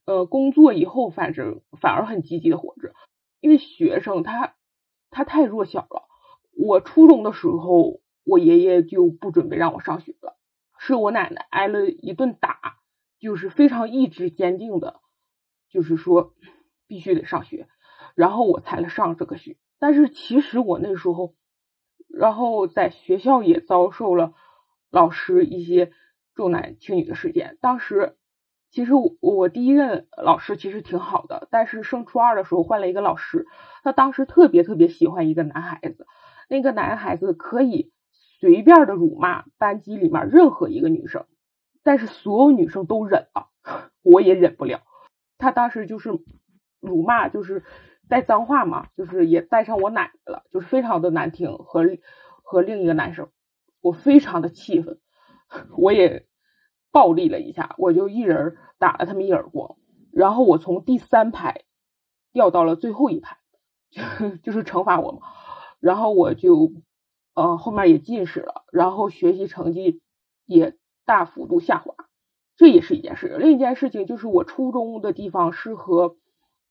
呃，工作以后反正反而很积极的活着，因为学生他他太弱小了。我初中的时候，我爷爷就不准备让我上学了，是我奶奶挨了一顿打，就是非常意志坚定的，就是说必须得上学，然后我才来上这个学。但是其实我那时候，然后在学校也遭受了老师一些。重男轻女的事件，当时其实我我第一任老师其实挺好的，但是升初二的时候换了一个老师，他当时特别特别喜欢一个男孩子，那个男孩子可以随便的辱骂班级里面任何一个女生，但是所有女生都忍了，我也忍不了。他当时就是辱骂，就是带脏话嘛，就是也带上我奶奶了，就是非常的难听，和和另一个男生，我非常的气愤。我也暴力了一下，我就一人打了他们一耳光，然后我从第三排掉到了最后一排，就是惩罚我嘛。然后我就呃后面也近视了，然后学习成绩也大幅度下滑，这也是一件事。另一件事情就是我初中的地方是和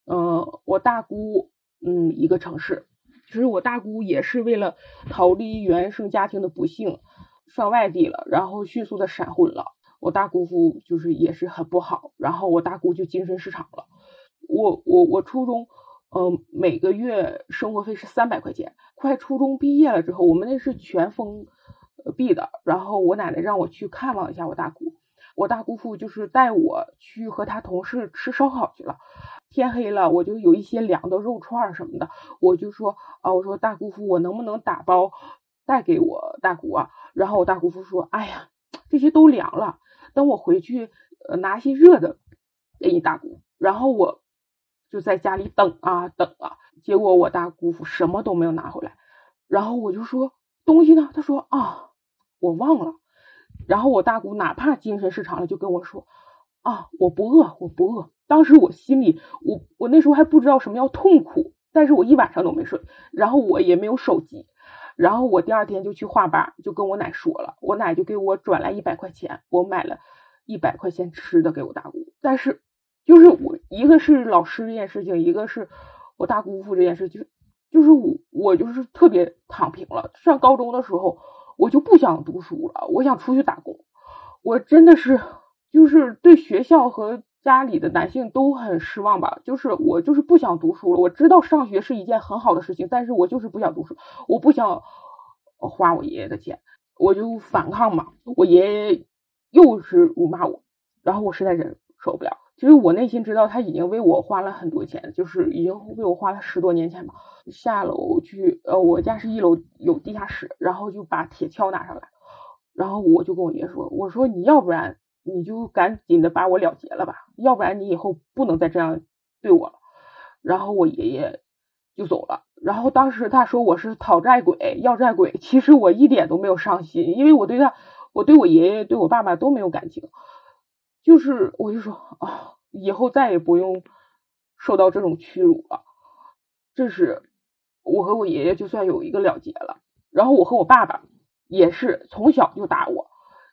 嗯我大姑嗯一个城市，其实我大姑也是为了逃离原生家庭的不幸。上外地了，然后迅速的闪婚了。我大姑父就是也是很不好，然后我大姑就精神失常了。我我我初中，嗯，每个月生活费是三百块钱。快初中毕业了之后，我们那是全封闭的。然后我奶奶让我去看望一下我大姑，我大姑父就是带我去和他同事吃烧烤去了。天黑了，我就有一些凉的肉串什么的，我就说啊，我说大姑父，我能不能打包？带给我大姑啊，然后我大姑父说：“哎呀，这些都凉了，等我回去呃拿些热的给你大姑。”然后我就在家里等啊等啊，结果我大姑父什么都没有拿回来。然后我就说：“东西呢？”他说：“啊，我忘了。”然后我大姑哪怕精神失常了，就跟我说：“啊，我不饿，我不饿。”当时我心里，我我那时候还不知道什么叫痛苦，但是我一晚上都没睡，然后我也没有手机。然后我第二天就去画班，就跟我奶说了，我奶就给我转来一百块钱，我买了一百块钱吃的给我大姑。但是就是我一个是老师这件事情，一个是我大姑父这件事，就就是我我就是特别躺平了。上高中的时候，我就不想读书了，我想出去打工。我真的是就是对学校和家里的男性都很失望吧，就是我就是不想读书了。我知道上学是一件很好的事情，但是我就是不想读书，我不想花我爷爷的钱，我就反抗嘛。我爷爷又是辱骂我，然后我实在忍受不了。其实我内心知道他已经为我花了很多钱，就是已经为我花了十多年钱吧。下楼去，呃，我家是一楼有地下室，然后就把铁锹拿上来，然后我就跟我爷说，我说你要不然你就赶紧的把我了结了吧，要不然你以后不能再这样对我了。然后我爷爷就走了。然后当时他说我是讨债鬼、要债鬼，其实我一点都没有伤心，因为我对他，我对我爷爷、对我爸爸都没有感情。就是我就说啊，以后再也不用受到这种屈辱了。这是我和我爷爷就算有一个了结了。然后我和我爸爸也是从小就打我，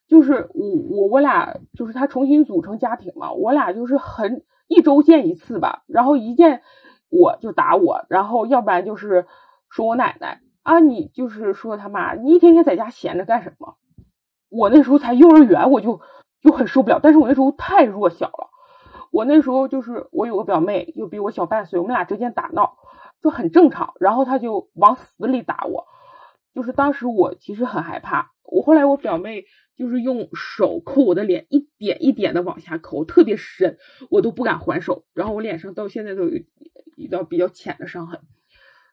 就是我我我俩就是他重新组成家庭嘛，我俩就是很一周见一次吧，然后一见我就打我，然后要不然就是说我奶奶啊，你就是说他妈，你一天天在家闲着干什么？我那时候才幼儿园，我就。就很受不了，但是我那时候太弱小了，我那时候就是我有个表妹，就比我小半岁，我们俩之间打闹就很正常，然后他就往死里打我，就是当时我其实很害怕，我后来我表妹就是用手抠我的脸，一点一点的往下抠，特别深，我都不敢还手，然后我脸上到现在都有一道比较浅的伤痕，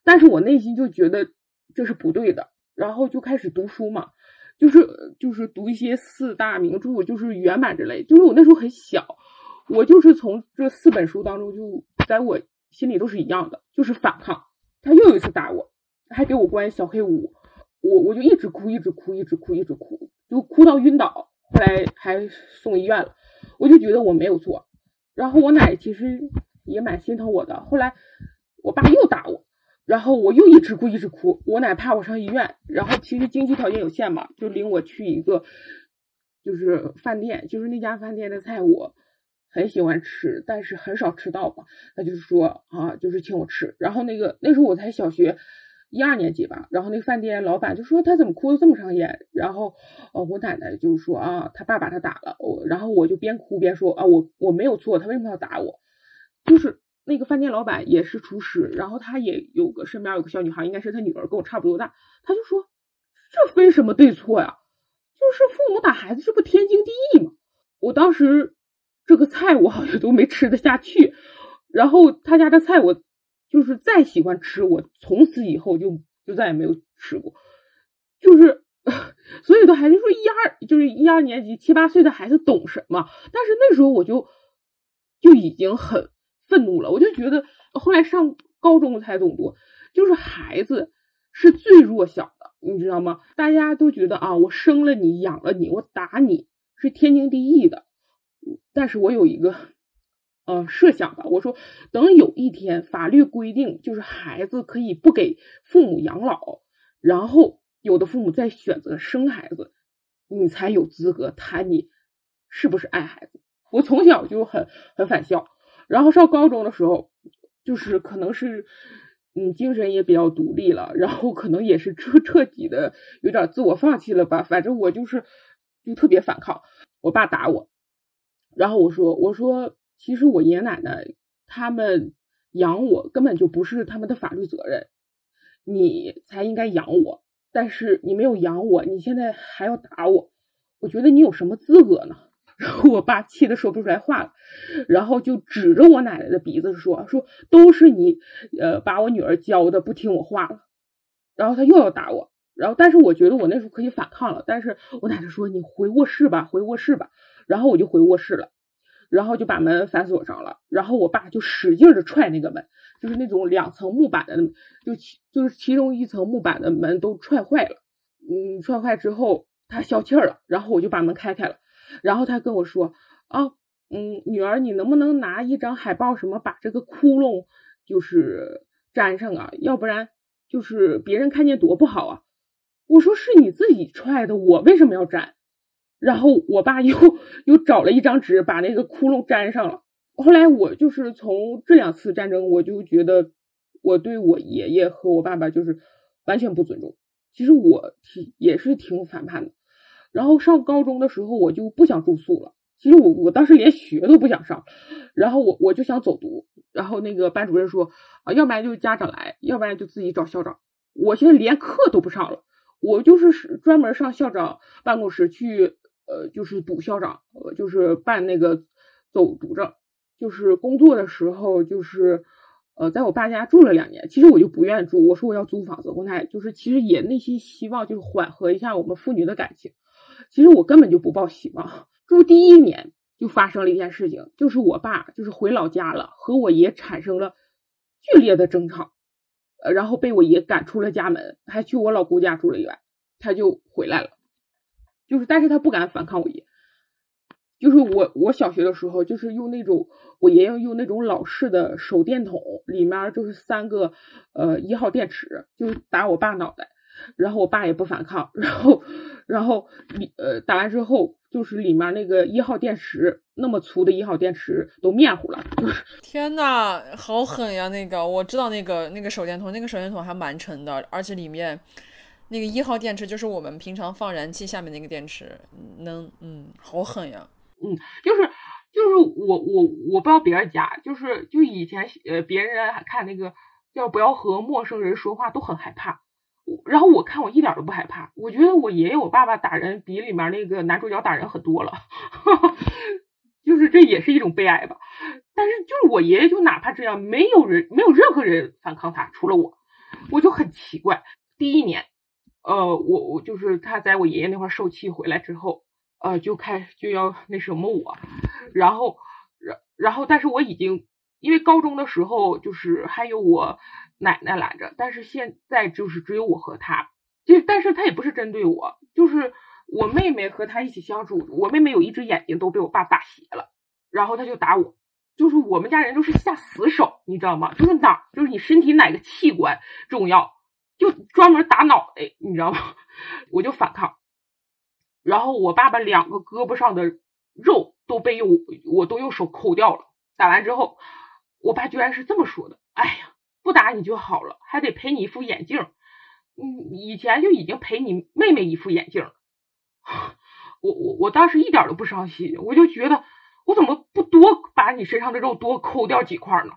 但是我内心就觉得这是不对的，然后就开始读书嘛。就是就是读一些四大名著，就是原版之类。就是我那时候很小，我就是从这四本书当中，就在我心里都是一样的，就是反抗。他又有一次打我，还给我关小黑屋，我我就一直哭，一直哭，一直哭，一直哭，就哭到晕倒。后来还送医院了，我就觉得我没有错。然后我奶其实也蛮心疼我的。后来我爸又打我。然后我又一直哭一直哭，我奶怕我上医院，然后其实经济条件有限嘛，就领我去一个就是饭店，就是那家饭店的菜我很喜欢吃，但是很少吃到嘛，他就是说啊，就是请我吃。然后那个那时候我才小学一二年级吧，然后那个饭店老板就说他怎么哭的这么伤眼，然后呃我奶奶就说啊他爸把他打了，我然后我就边哭边说啊我我没有错，他为什么要打我？就是。那个饭店老板也是厨师，然后他也有个身边有个小女孩，应该是他女儿，跟我差不多大。他就说：“这分什么对错呀？就是父母打孩子，这不天经地义吗？”我当时这个菜我好像都没吃得下去，然后他家的菜我就是再喜欢吃，我从此以后就就再也没有吃过。就是 所以的孩子说一二就是一二年级七八岁的孩子懂什么？但是那时候我就就已经很。愤怒了，我就觉得后来上高中才懂多，就是孩子是最弱小的，你知道吗？大家都觉得啊，我生了你，养了你，我打你是天经地义的。但是我有一个呃设想吧，我说等有一天法律规定，就是孩子可以不给父母养老，然后有的父母再选择生孩子，你才有资格谈你是不是爱孩子。我从小就很很反校。然后上高中的时候，就是可能是，嗯，精神也比较独立了，然后可能也是彻彻底的有点自我放弃了吧。反正我就是就特别反抗，我爸打我，然后我说我说其实我爷爷奶奶他们养我根本就不是他们的法律责任，你才应该养我，但是你没有养我，你现在还要打我，我觉得你有什么资格呢？然后我爸气得说不出来话了，然后就指着我奶奶的鼻子说：“说都是你，呃，把我女儿教的不听我话了。”然后他又要打我，然后但是我觉得我那时候可以反抗了，但是我奶奶说：“你回卧室吧，回卧室吧。”然后我就回卧室了，然后就把门反锁上了，然后我爸就使劲的踹那个门，就是那种两层木板的，就其就是其中一层木板的门都踹坏了，嗯，踹坏之后他消气了，然后我就把门开开了。然后他跟我说啊，嗯，女儿，你能不能拿一张海报什么把这个窟窿就是粘上啊？要不然就是别人看见多不好啊。我说是你自己踹的，我为什么要粘？然后我爸又又找了一张纸把那个窟窿粘上了。后来我就是从这两次战争，我就觉得我对我爷爷和我爸爸就是完全不尊重。其实我挺也是挺反叛的。然后上高中的时候，我就不想住宿了。其实我我当时连学都不想上，然后我我就想走读。然后那个班主任说啊，要不然就家长来，要不然就自己找校长。我现在连课都不上了，我就是专门上校长办公室去，呃，就是补校长，呃，就是办那个走读证。就是工作的时候，就是呃，在我爸家住了两年。其实我就不愿意住，我说我要租房子。我奶就是其实也内心希望就是缓和一下我们父女的感情。其实我根本就不抱希望。住第一年就发生了一件事情，就是我爸就是回老家了，和我爷产生了剧烈的争吵，呃，然后被我爷赶出了家门，还去我老姑家住了一晚，他就回来了。就是，但是他不敢反抗我爷。就是我我小学的时候，就是用那种我爷爷用那种老式的手电筒，里面就是三个呃一号电池，就是打我爸脑袋。然后我爸也不反抗，然后，然后里呃打完之后，就是里面那个一号电池那么粗的一号电池都面糊了。天呐，好狠呀！那个我知道，那个那个手电筒，那个手电筒还蛮沉的，而且里面那个一号电池就是我们平常放燃气下面那个电池，能嗯，好狠呀。嗯，就是就是我我我不知道别人家，就是就以前呃别人看那个叫不要和陌生人说话都很害怕。然后我看我一点都不害怕，我觉得我爷爷我爸爸打人比里面那个男主角打人很多了，哈 哈就是这也是一种悲哀吧。但是就是我爷爷就哪怕这样，没有人没有任何人反抗他，除了我，我就很奇怪。第一年，呃，我我就是他在我爷爷那块受气回来之后，呃，就开就要那什么我，然后然然后但是我已经因为高中的时候就是还有我。奶奶来着，但是现在就是只有我和他，就但是他也不是针对我，就是我妹妹和他一起相处，我妹妹有一只眼睛都被我爸打斜了，然后他就打我，就是我们家人都是下死手，你知道吗？就是哪就是你身体哪个器官重要，就专门打脑袋，你知道吗？我就反抗，然后我爸爸两个胳膊上的肉都被我我都用手抠掉了，打完之后，我爸居然是这么说的，哎呀。不打你就好了，还得赔你一副眼镜。嗯，以前就已经赔你妹妹一副眼镜了。我我我当时一点都不伤心，我就觉得我怎么不多把你身上的肉多抠掉几块呢？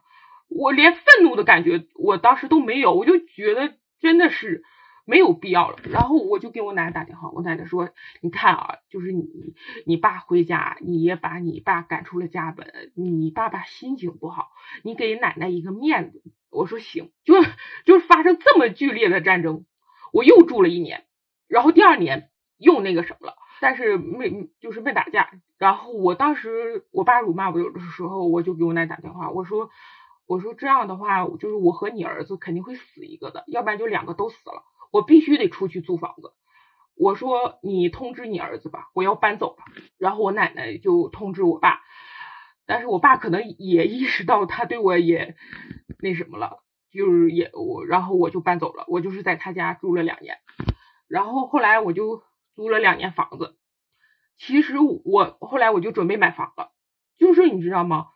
我连愤怒的感觉我当时都没有，我就觉得真的是。没有必要了，然后我就给我奶奶打电话，我奶奶说：“你看啊，就是你你爸回家，你也把你爸赶出了家门，你爸爸心情不好，你给奶奶一个面子。”我说行，就就发生这么剧烈的战争，我又住了一年，然后第二年又那个什么了，但是没就是没打架。然后我当时我爸辱骂我有的时候，我就给我奶打电话，我说我说这样的话，就是我和你儿子肯定会死一个的，要不然就两个都死了。我必须得出去租房子。我说你通知你儿子吧，我要搬走了。然后我奶奶就通知我爸，但是我爸可能也意识到他对我也那什么了，就是也我，然后我就搬走了。我就是在他家住了两年，然后后来我就租了两年房子。其实我后来我就准备买房了，就是你知道吗？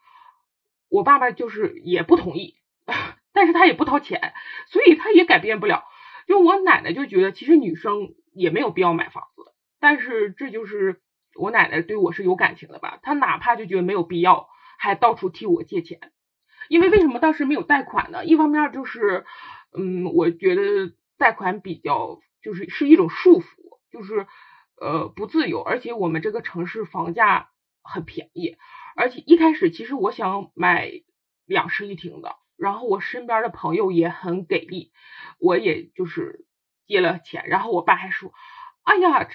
我爸爸就是也不同意，但是他也不掏钱，所以他也改变不了。就我奶奶就觉得，其实女生也没有必要买房子，但是这就是我奶奶对我是有感情的吧？她哪怕就觉得没有必要，还到处替我借钱。因为为什么当时没有贷款呢？一方面就是，嗯，我觉得贷款比较就是是一种束缚，就是呃不自由，而且我们这个城市房价很便宜，而且一开始其实我想买两室一厅的。然后我身边的朋友也很给力，我也就是借了钱。然后我爸还说：“哎呀，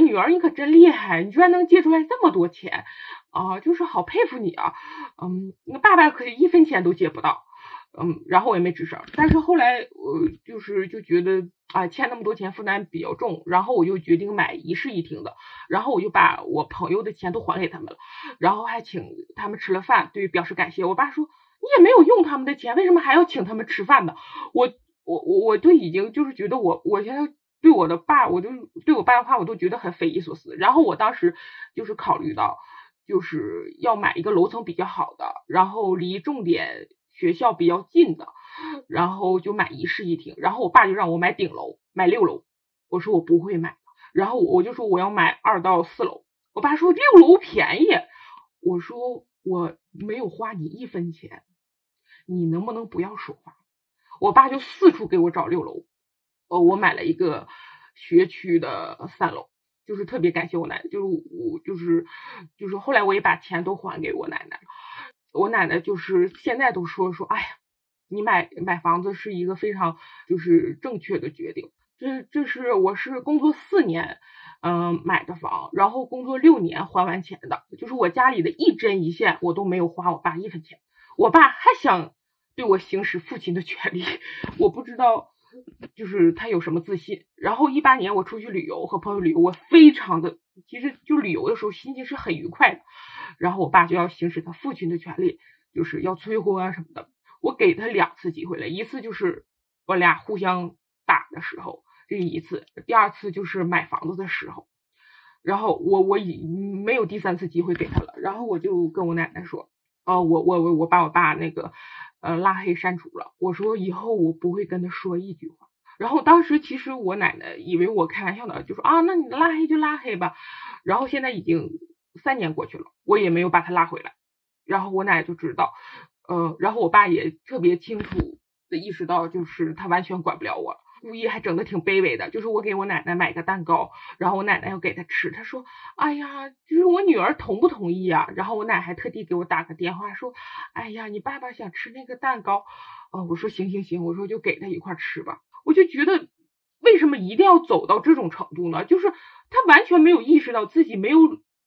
女儿你可真厉害，你居然能借出来这么多钱啊！就是好佩服你啊。”嗯，那爸爸可一分钱都借不到。嗯，然后我也没吱声。但是后来我就是就觉得啊，欠那么多钱负担比较重。然后我就决定买一室一厅的。然后我就把我朋友的钱都还给他们了，然后还请他们吃了饭，对表示感谢。我爸说。你也没有用他们的钱，为什么还要请他们吃饭呢？我我我我都已经就是觉得我我现在对我的爸，我就对我爸的话，我都觉得很匪夷所思。然后我当时就是考虑到，就是要买一个楼层比较好的，然后离重点学校比较近的，然后就买一室一厅。然后我爸就让我买顶楼，买六楼，我说我不会买，然后我就说我要买二到四楼。我爸说六楼便宜，我说我没有花你一分钱，你能不能不要说话？我爸就四处给我找六楼，呃，我买了一个学区的三楼，就是特别感谢我奶奶，就是我就是就是后来我也把钱都还给我奶奶，我奶奶就是现在都说说，哎呀，你买买房子是一个非常就是正确的决定，这这是我是工作四年。嗯，买的房，然后工作六年还完钱的，就是我家里的一针一线，我都没有花我爸一分钱。我爸还想对我行使父亲的权利，我不知道，就是他有什么自信。然后一八年我出去旅游，和朋友旅游，我非常的，其实就旅游的时候心情是很愉快的。然后我爸就要行使他父亲的权利，就是要催婚啊什么的。我给他两次机会了，一次就是我俩互相打的时候。这一次，第二次就是买房子的时候，然后我我已没有第三次机会给他了，然后我就跟我奶奶说，哦，我我我我把我爸那个呃拉黑删除了，我说以后我不会跟他说一句话。然后当时其实我奶奶以为我开玩笑的，就说啊，那你拉黑就拉黑吧。然后现在已经三年过去了，我也没有把他拉回来。然后我奶就知道，呃，然后我爸也特别清楚的意识到，就是他完全管不了我了。故意还整的挺卑微的，就是我给我奶奶买个蛋糕，然后我奶奶要给她吃，她说：“哎呀，就是我女儿同不同意啊？”然后我奶还特地给我打个电话说：“哎呀，你爸爸想吃那个蛋糕。”哦，我说行行行，我说就给他一块吃吧。我就觉得为什么一定要走到这种程度呢？就是他完全没有意识到自己没有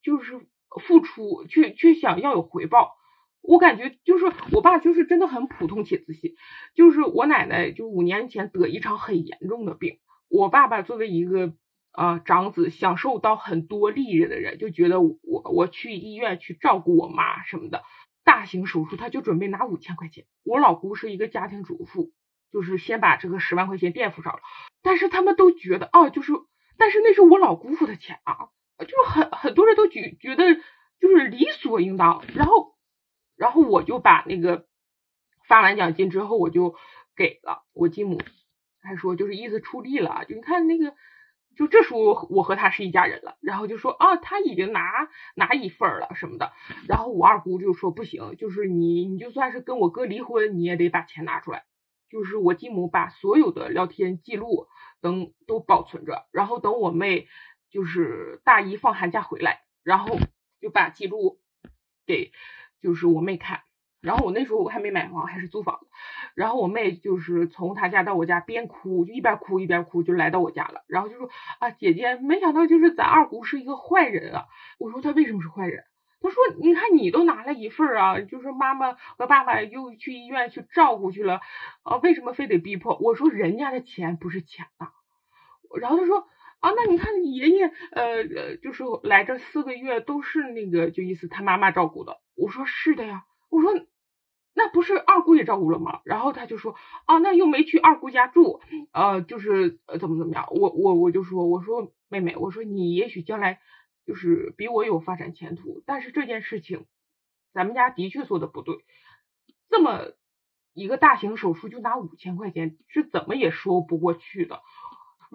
就是付出，却却想要有回报。我感觉就是我爸就是真的很普通且自信，就是我奶奶就五年前得一场很严重的病，我爸爸作为一个啊长子，享受到很多利益的人，就觉得我我去医院去照顾我妈什么的，大型手术他就准备拿五千块钱。我老姑是一个家庭主妇，就是先把这个十万块钱垫付上了，但是他们都觉得啊，就是但是那是我老姑父的钱啊，就是很很多人都觉觉得就是理所应当，然后。然后我就把那个发完奖金之后，我就给了我继母，还说就是意思出力了，就你看那个，就这时候我和他是一家人了。然后就说啊，他已经拿拿一份了什么的。然后我二姑就说不行，就是你你就算是跟我哥离婚，你也得把钱拿出来。就是我继母把所有的聊天记录等都保存着，然后等我妹就是大一放寒假回来，然后就把记录给。就是我妹看，然后我那时候我还没买房，还是租房，然后我妹就是从她家到我家边哭，就一边哭一边哭，就来到我家了，然后就说啊姐姐，没想到就是咱二姑是一个坏人啊。我说她为什么是坏人？她说你看你都拿了一份啊，就是妈妈和爸爸又去医院去照顾去了，啊为什么非得逼迫？我说人家的钱不是钱呐。然后她说。啊，那你看你爷爷，呃呃，就是来这四个月都是那个，就意思他妈妈照顾的。我说是的呀，我说那不是二姑也照顾了吗？然后他就说啊，那又没去二姑家住，呃，就是呃怎么怎么样。我我我就说，我说妹妹，我说你也许将来就是比我有发展前途，但是这件事情咱们家的确做的不对，这么一个大型手术就拿五千块钱，是怎么也说不过去的。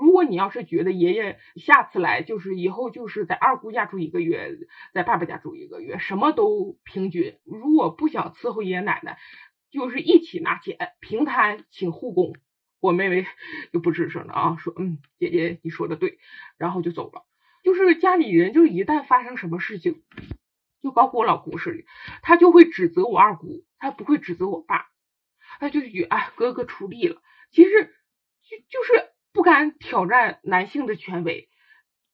如果你要是觉得爷爷下次来就是以后就是在二姑家住一个月，在爸爸家住一个月，什么都平均。如果不想伺候爷爷奶奶，就是一起拿钱平摊请护工。我妹妹就不吱声了啊，说嗯，姐姐你说的对，然后就走了。就是家里人，就是一旦发生什么事情，就包括我老姑似的，他就会指责我二姑，他不会指责我爸，他就觉哎哥哥出力了。其实就就是。不敢挑战男性的权威，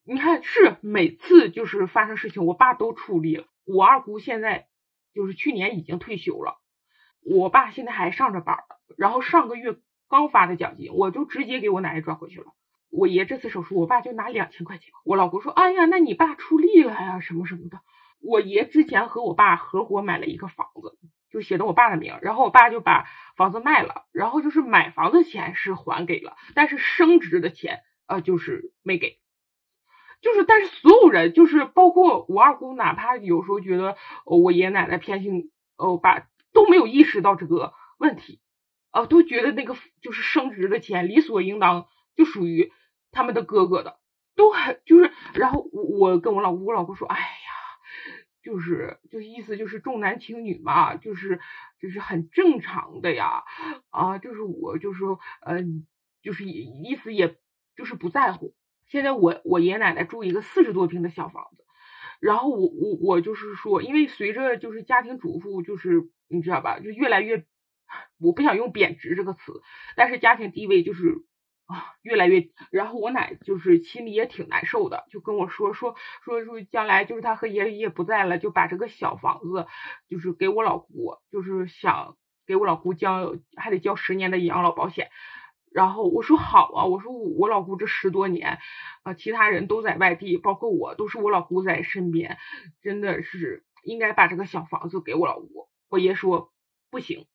你看是每次就是发生事情，我爸都出力了。我二姑现在就是去年已经退休了，我爸现在还上着班儿然后上个月刚发的奖金，我就直接给我奶奶转回去了。我爷这次手术，我爸就拿两千块钱。我老公说：“哎呀，那你爸出力了呀，什么什么的。”我爷之前和我爸合伙买了一个房子。就写的我爸的名，然后我爸就把房子卖了，然后就是买房子钱是还给了，但是升值的钱呃就是没给，就是但是所有人就是包括我二姑，哪怕有时候觉得我爷爷奶奶偏心，我爸都没有意识到这个问题，啊都觉得那个就是升值的钱理所应当就属于。他们的哥哥的，都很就是，然后我我跟我老姑，我老姑说，哎呀，就是就意思就是重男轻女嘛，就是就是很正常的呀，啊，就是我就是说，嗯，就是意思也就是不在乎。现在我我爷爷奶奶住一个四十多平的小房子，然后我我我就是说，因为随着就是家庭主妇就是你知道吧，就越来越，我不想用贬值这个词，但是家庭地位就是啊越来越，然后我奶就是心里也挺难受的，就跟我说说说说将来就是他和爷爷不在了，就把这个小房子就是给我老姑，就是想给我老姑交还得交十年的养老保险。然后我说好啊，我说我老姑这十多年，啊，其他人都在外地，包括我都是我老姑在身边，真的是应该把这个小房子给我老姑。我爷说不行，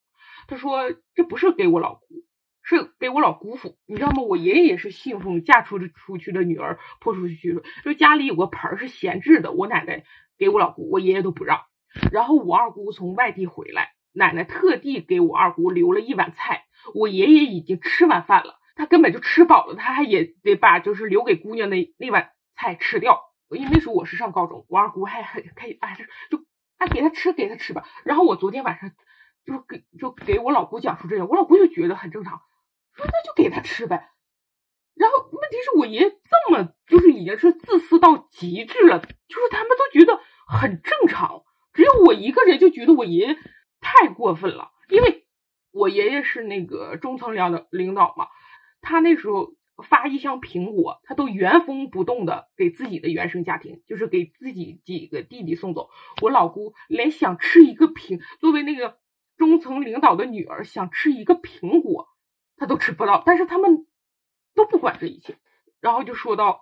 他说这不是给我老姑，是给我老姑父，你知道吗？我爷爷也是信奉嫁出的出去的女儿泼出去的，就家里有个盆是闲置的，我奶奶给我老姑，我爷爷都不让。然后我二姑从外地回来，奶奶特地给我二姑留了一碗菜。我爷爷已经吃完饭了，他根本就吃饱了，他还也得把就是留给姑娘的那碗菜吃掉。因为那时候我是上高中，我二姑还很可以，哎，就哎给他吃，给他吃吧。然后我昨天晚上就给就给我老姑讲述这个，我老姑就觉得很正常，那就给他吃呗。然后问题是我爷爷这么就是已经是自私到极致了，就是他们都觉得很正常，只有我一个人就觉得我爷爷太过分了，因为。我爷爷是那个中层领导领导嘛，他那时候发一箱苹果，他都原封不动的给自己的原生家庭，就是给自己几个弟弟送走。我老姑连想吃一个苹，作为那个中层领导的女儿，想吃一个苹果，他都吃不到。但是他们都不管这一切，然后就说到。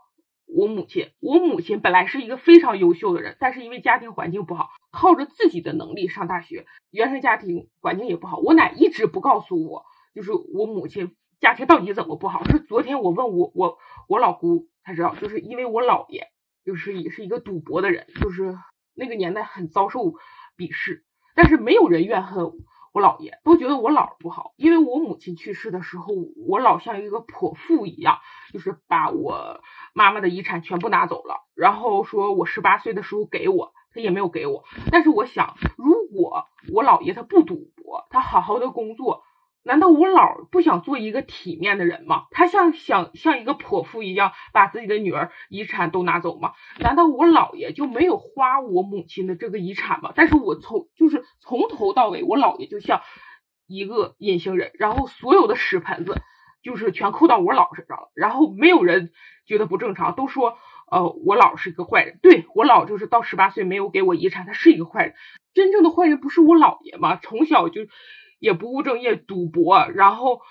我母亲，我母亲本来是一个非常优秀的人，但是因为家庭环境不好，靠着自己的能力上大学，原生家庭环境也不好。我奶一直不告诉我，就是我母亲家庭到底怎么不好。是昨天我问我我我老姑才知道，就是因为我姥爷就是也是一个赌博的人，就是那个年代很遭受鄙视，但是没有人怨恨。我姥爷都觉得我姥不好，因为我母亲去世的时候，我姥像一个泼妇一样，就是把我妈妈的遗产全部拿走了，然后说我十八岁的时候给我，他也没有给我。但是我想，如果我姥爷他不赌博，他好好的工作。难道我姥不想做一个体面的人吗？他像想像一个泼妇一样把自己的女儿遗产都拿走吗？难道我姥爷就没有花我母亲的这个遗产吗？但是我从就是从头到尾，我姥爷就像一个隐形人，然后所有的屎盆子就是全扣到我姥身上了，然后没有人觉得不正常，都说呃我姥是一个坏人。对我姥就是到十八岁没有给我遗产，他是一个坏人。真正的坏人不是我姥爷吗？从小就。也不务正业，赌博，然后，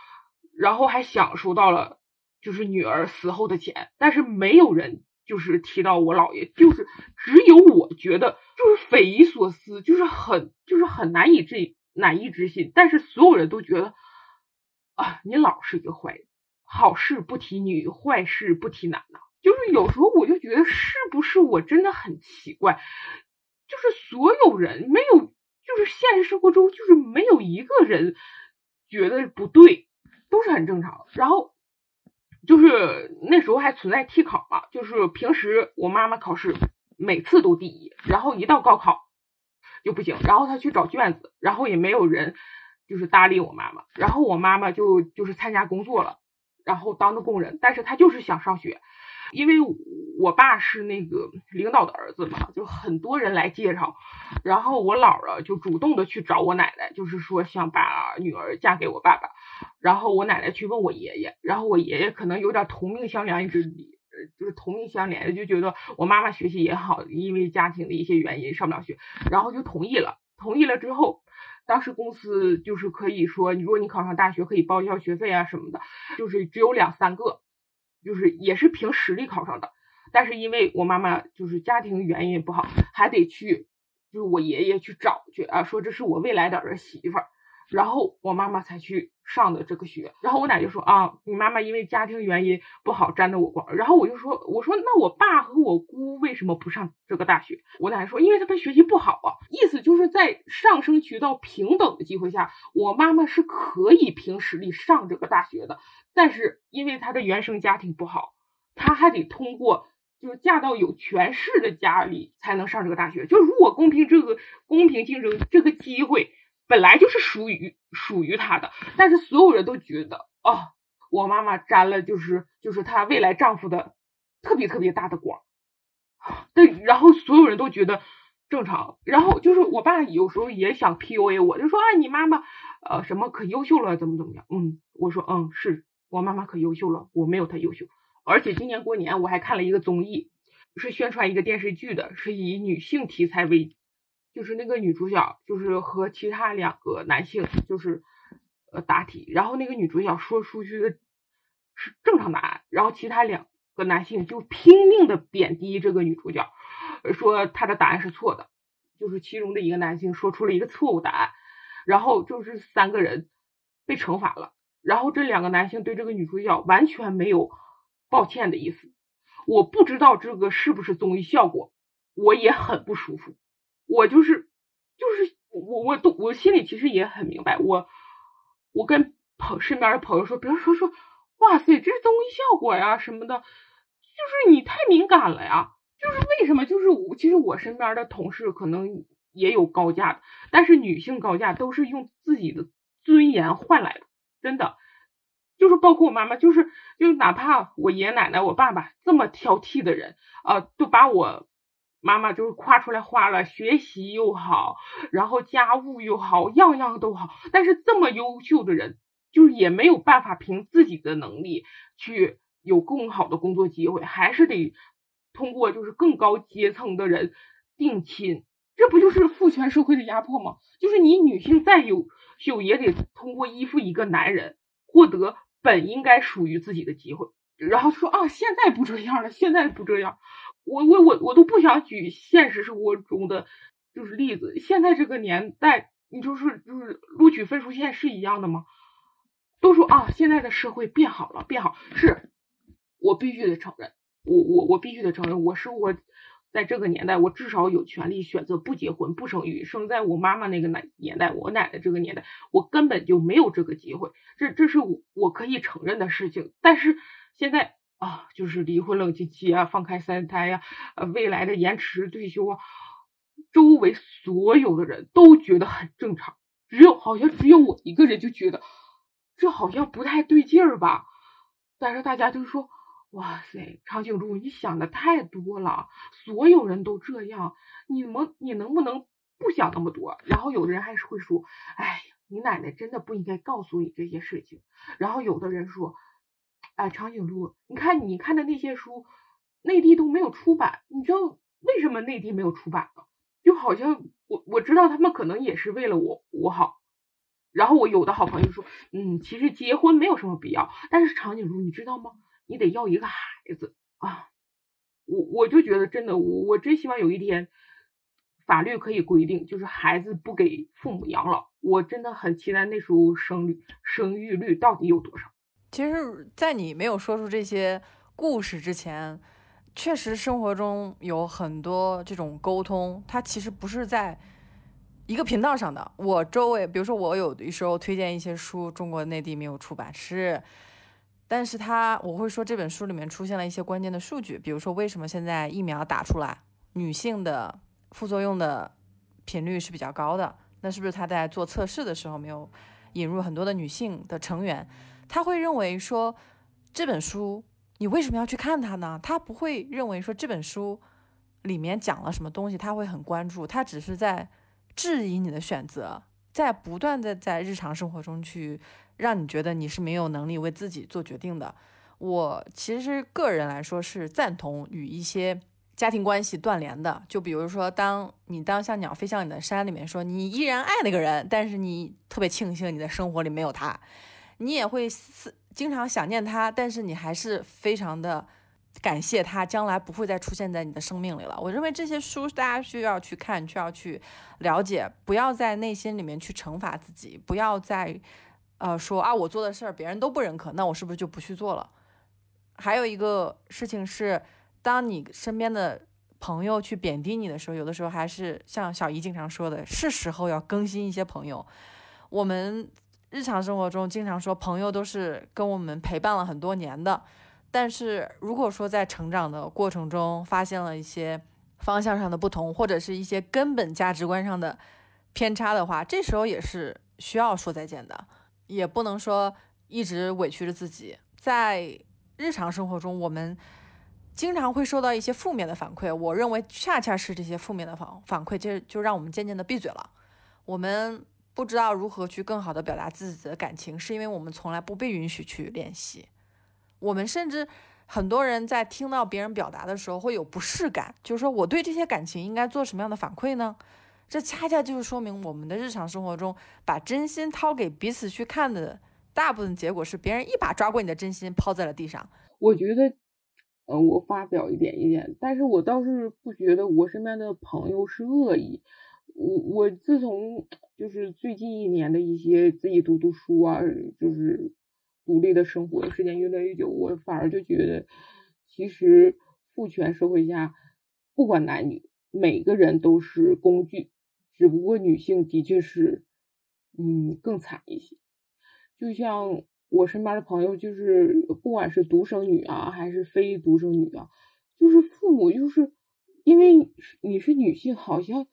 然后还享受到了就是女儿死后的钱，但是没有人就是提到我姥爷，就是只有我觉得就是匪夷所思，就是很就是很难以置难以置信，但是所有人都觉得啊，你姥是一个坏人，好事不提女，坏事不提男呐，就是有时候我就觉得是不是我真的很奇怪，就是所有人没有。就是现实生活中，就是没有一个人觉得不对，都是很正常。然后就是那时候还存在替考嘛，就是平时我妈妈考试每次都第一，然后一到高考就不行。然后她去找卷子，然后也没有人就是搭理我妈妈。然后我妈妈就就是参加工作了，然后当的工人，但是她就是想上学。因为我爸是那个领导的儿子嘛，就很多人来介绍，然后我姥姥就主动的去找我奶奶，就是说想把女儿嫁给我爸爸，然后我奶奶去问我爷爷，然后我爷爷可能有点同命相连之理，就是同命相连，就觉得我妈妈学习也好，因为家庭的一些原因上不了学，然后就同意了。同意了之后，当时公司就是可以说，如果你考上大学可以报销学费啊什么的，就是只有两三个。就是也是凭实力考上的，但是因为我妈妈就是家庭原因不好，还得去就是我爷爷去找去啊，说这是我未来的儿媳妇儿，然后我妈妈才去上的这个学。然后我奶就说啊，你妈妈因为家庭原因不好，沾的我光。然后我就说，我说那我爸和我姑为什么不上这个大学？我奶说，因为他们学习不好啊。意思就是在上升渠道平等的机会下，我妈妈是可以凭实力上这个大学的。但是因为她的原生家庭不好，她还得通过，就是嫁到有权势的家里才能上这个大学。就如果公平这个公平竞争这个机会本来就是属于属于她的，但是所有人都觉得，哦，我妈妈沾了就是就是她未来丈夫的特别特别大的光。对，然后所有人都觉得正常，然后就是我爸有时候也想 PUA 我，就说啊，你妈妈呃什么可优秀了，怎么怎么样？嗯，我说嗯，是我妈妈可优秀了，我没有她优秀。而且今年过年我还看了一个综艺，是宣传一个电视剧的，是以女性题材为，就是那个女主角就是和其他两个男性就是呃答题，然后那个女主角说出去的是正常答案，然后其他两。个男性就拼命的贬低这个女主角，说她的答案是错的，就是其中的一个男性说出了一个错误答案，然后就是三个人被惩罚了，然后这两个男性对这个女主角完全没有抱歉的意思，我不知道这个是不是综艺效果，我也很不舒服，我就是就是我我都我心里其实也很明白，我我跟朋身边的朋友说，比如说说，哇塞，这是综艺效果呀什么的。就是你太敏感了呀！就是为什么？就是我其实我身边的同事可能也有高价的，但是女性高价都是用自己的尊严换来的，真的。就是包括我妈妈，就是就哪怕我爷爷奶奶、我爸爸这么挑剔的人啊，都把我妈妈就是夸出来花了，学习又好，然后家务又好，样样都好。但是这么优秀的人，就是也没有办法凭自己的能力去。有更好的工作机会，还是得通过就是更高阶层的人定亲，这不就是父权社会的压迫吗？就是你女性再优秀，也得通过依附一个男人，获得本应该属于自己的机会。然后说啊，现在不这样了，现在不这样，我我我我都不想举现实生活中的就是例子。现在这个年代，你就是就是录取分数线是一样的吗？都说啊，现在的社会变好了，变好是。我必须得承认，我我我必须得承认，我生活在这个年代，我至少有权利选择不结婚、不生育。生在我妈妈那个年年代，我奶奶这个年代，我根本就没有这个机会。这这是我我可以承认的事情。但是现在啊，就是离婚冷静期啊，放开三胎呀，呃，未来的延迟退休啊，周围所有的人都觉得很正常，只有好像只有我一个人就觉得这好像不太对劲儿吧。但是大家就说。哇塞，长颈鹿，你想的太多了，所有人都这样，你们你能不能不想那么多？然后有的人还是会说，哎呀，你奶奶真的不应该告诉你这些事情。然后有的人说，哎，长颈鹿，你看你看的那些书，内地都没有出版，你知道为什么内地没有出版吗？就好像我我知道他们可能也是为了我我好。然后我有的好朋友说，嗯，其实结婚没有什么必要，但是长颈鹿，你知道吗？你得要一个孩子啊！我我就觉得真的，我我真希望有一天法律可以规定，就是孩子不给父母养老。我真的很期待那时候生育生育率到底有多少。其实，在你没有说出这些故事之前，确实生活中有很多这种沟通，它其实不是在一个频道上的。我周围，比如说我有的时候推荐一些书，中国内地没有出版，是。但是他我会说这本书里面出现了一些关键的数据，比如说为什么现在疫苗打出来，女性的副作用的频率是比较高的？那是不是他在做测试的时候没有引入很多的女性的成员？他会认为说这本书你为什么要去看它呢？他不会认为说这本书里面讲了什么东西，他会很关注，他只是在质疑你的选择，在不断的在日常生活中去。让你觉得你是没有能力为自己做决定的。我其实个人来说是赞同与一些家庭关系断联的。就比如说，当你当像鸟飞向你的山里面说你依然爱那个人，但是你特别庆幸你的生活里没有他，你也会思经常想念他，但是你还是非常的感谢他将来不会再出现在你的生命里了。我认为这些书大家需要去看，需要去了解，不要在内心里面去惩罚自己，不要在。呃，说啊，我做的事儿别人都不认可，那我是不是就不去做了？还有一个事情是，当你身边的朋友去贬低你的时候，有的时候还是像小姨经常说的，是时候要更新一些朋友。我们日常生活中经常说，朋友都是跟我们陪伴了很多年的，但是如果说在成长的过程中发现了一些方向上的不同，或者是一些根本价值观上的偏差的话，这时候也是需要说再见的，也不能说一直委屈着自己。在日常生活中，我们经常会受到一些负面的反馈，我认为恰恰是这些负面的反反馈，就就让我们渐渐的闭嘴了。我们不知道如何去更好的表达自己的感情，是因为我们从来不被允许去练习。我们甚至很多人在听到别人表达的时候会有不适感，就是说我对这些感情应该做什么样的反馈呢？这恰恰就是说明我们的日常生活中把真心掏给彼此去看的大部分结果是别人一把抓过你的真心抛在了地上。我觉得，呃，我发表一点意见，但是我倒是不觉得我身边的朋友是恶意。我我自从就是最近一年的一些自己读读书啊，就是。独立的生活的时间越来越久，我反而就觉得，其实父权社会下，不管男女，每个人都是工具，只不过女性的确是，嗯，更惨一些。就像我身边的朋友，就是不管是独生女啊，还是非独生女啊，就是父母就是因为你是女性，好像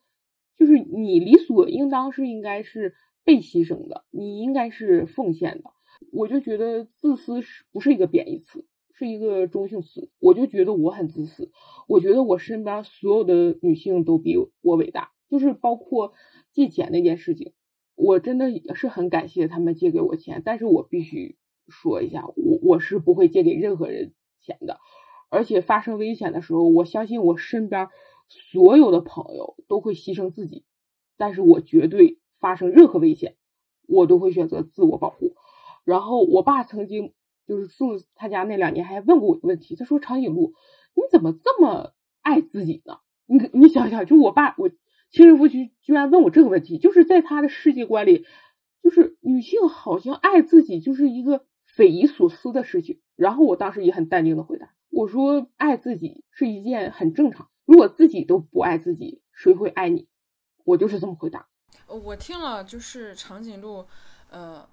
就是你理所应当是应该是被牺牲的，你应该是奉献的。我就觉得自私是不是一个贬义词，是一个中性词。我就觉得我很自私，我觉得我身边所有的女性都比我伟大，就是包括借钱那件事情，我真的是很感谢他们借给我钱。但是我必须说一下，我我是不会借给任何人钱的。而且发生危险的时候，我相信我身边所有的朋友都会牺牲自己，但是我绝对发生任何危险，我都会选择自我保护。然后我爸曾经就是住他家那两年，还问过我一个问题，他说：“长颈鹿，你怎么这么爱自己呢？你你想想，就我爸，我亲生父亲居然问我这个问题，就是在他的世界观里，就是女性好像爱自己就是一个匪夷所思的事情。”然后我当时也很淡定的回答，我说：“爱自己是一件很正常，如果自己都不爱自己，谁会爱你？”我就是这么回答。我听了就是长颈鹿，呃。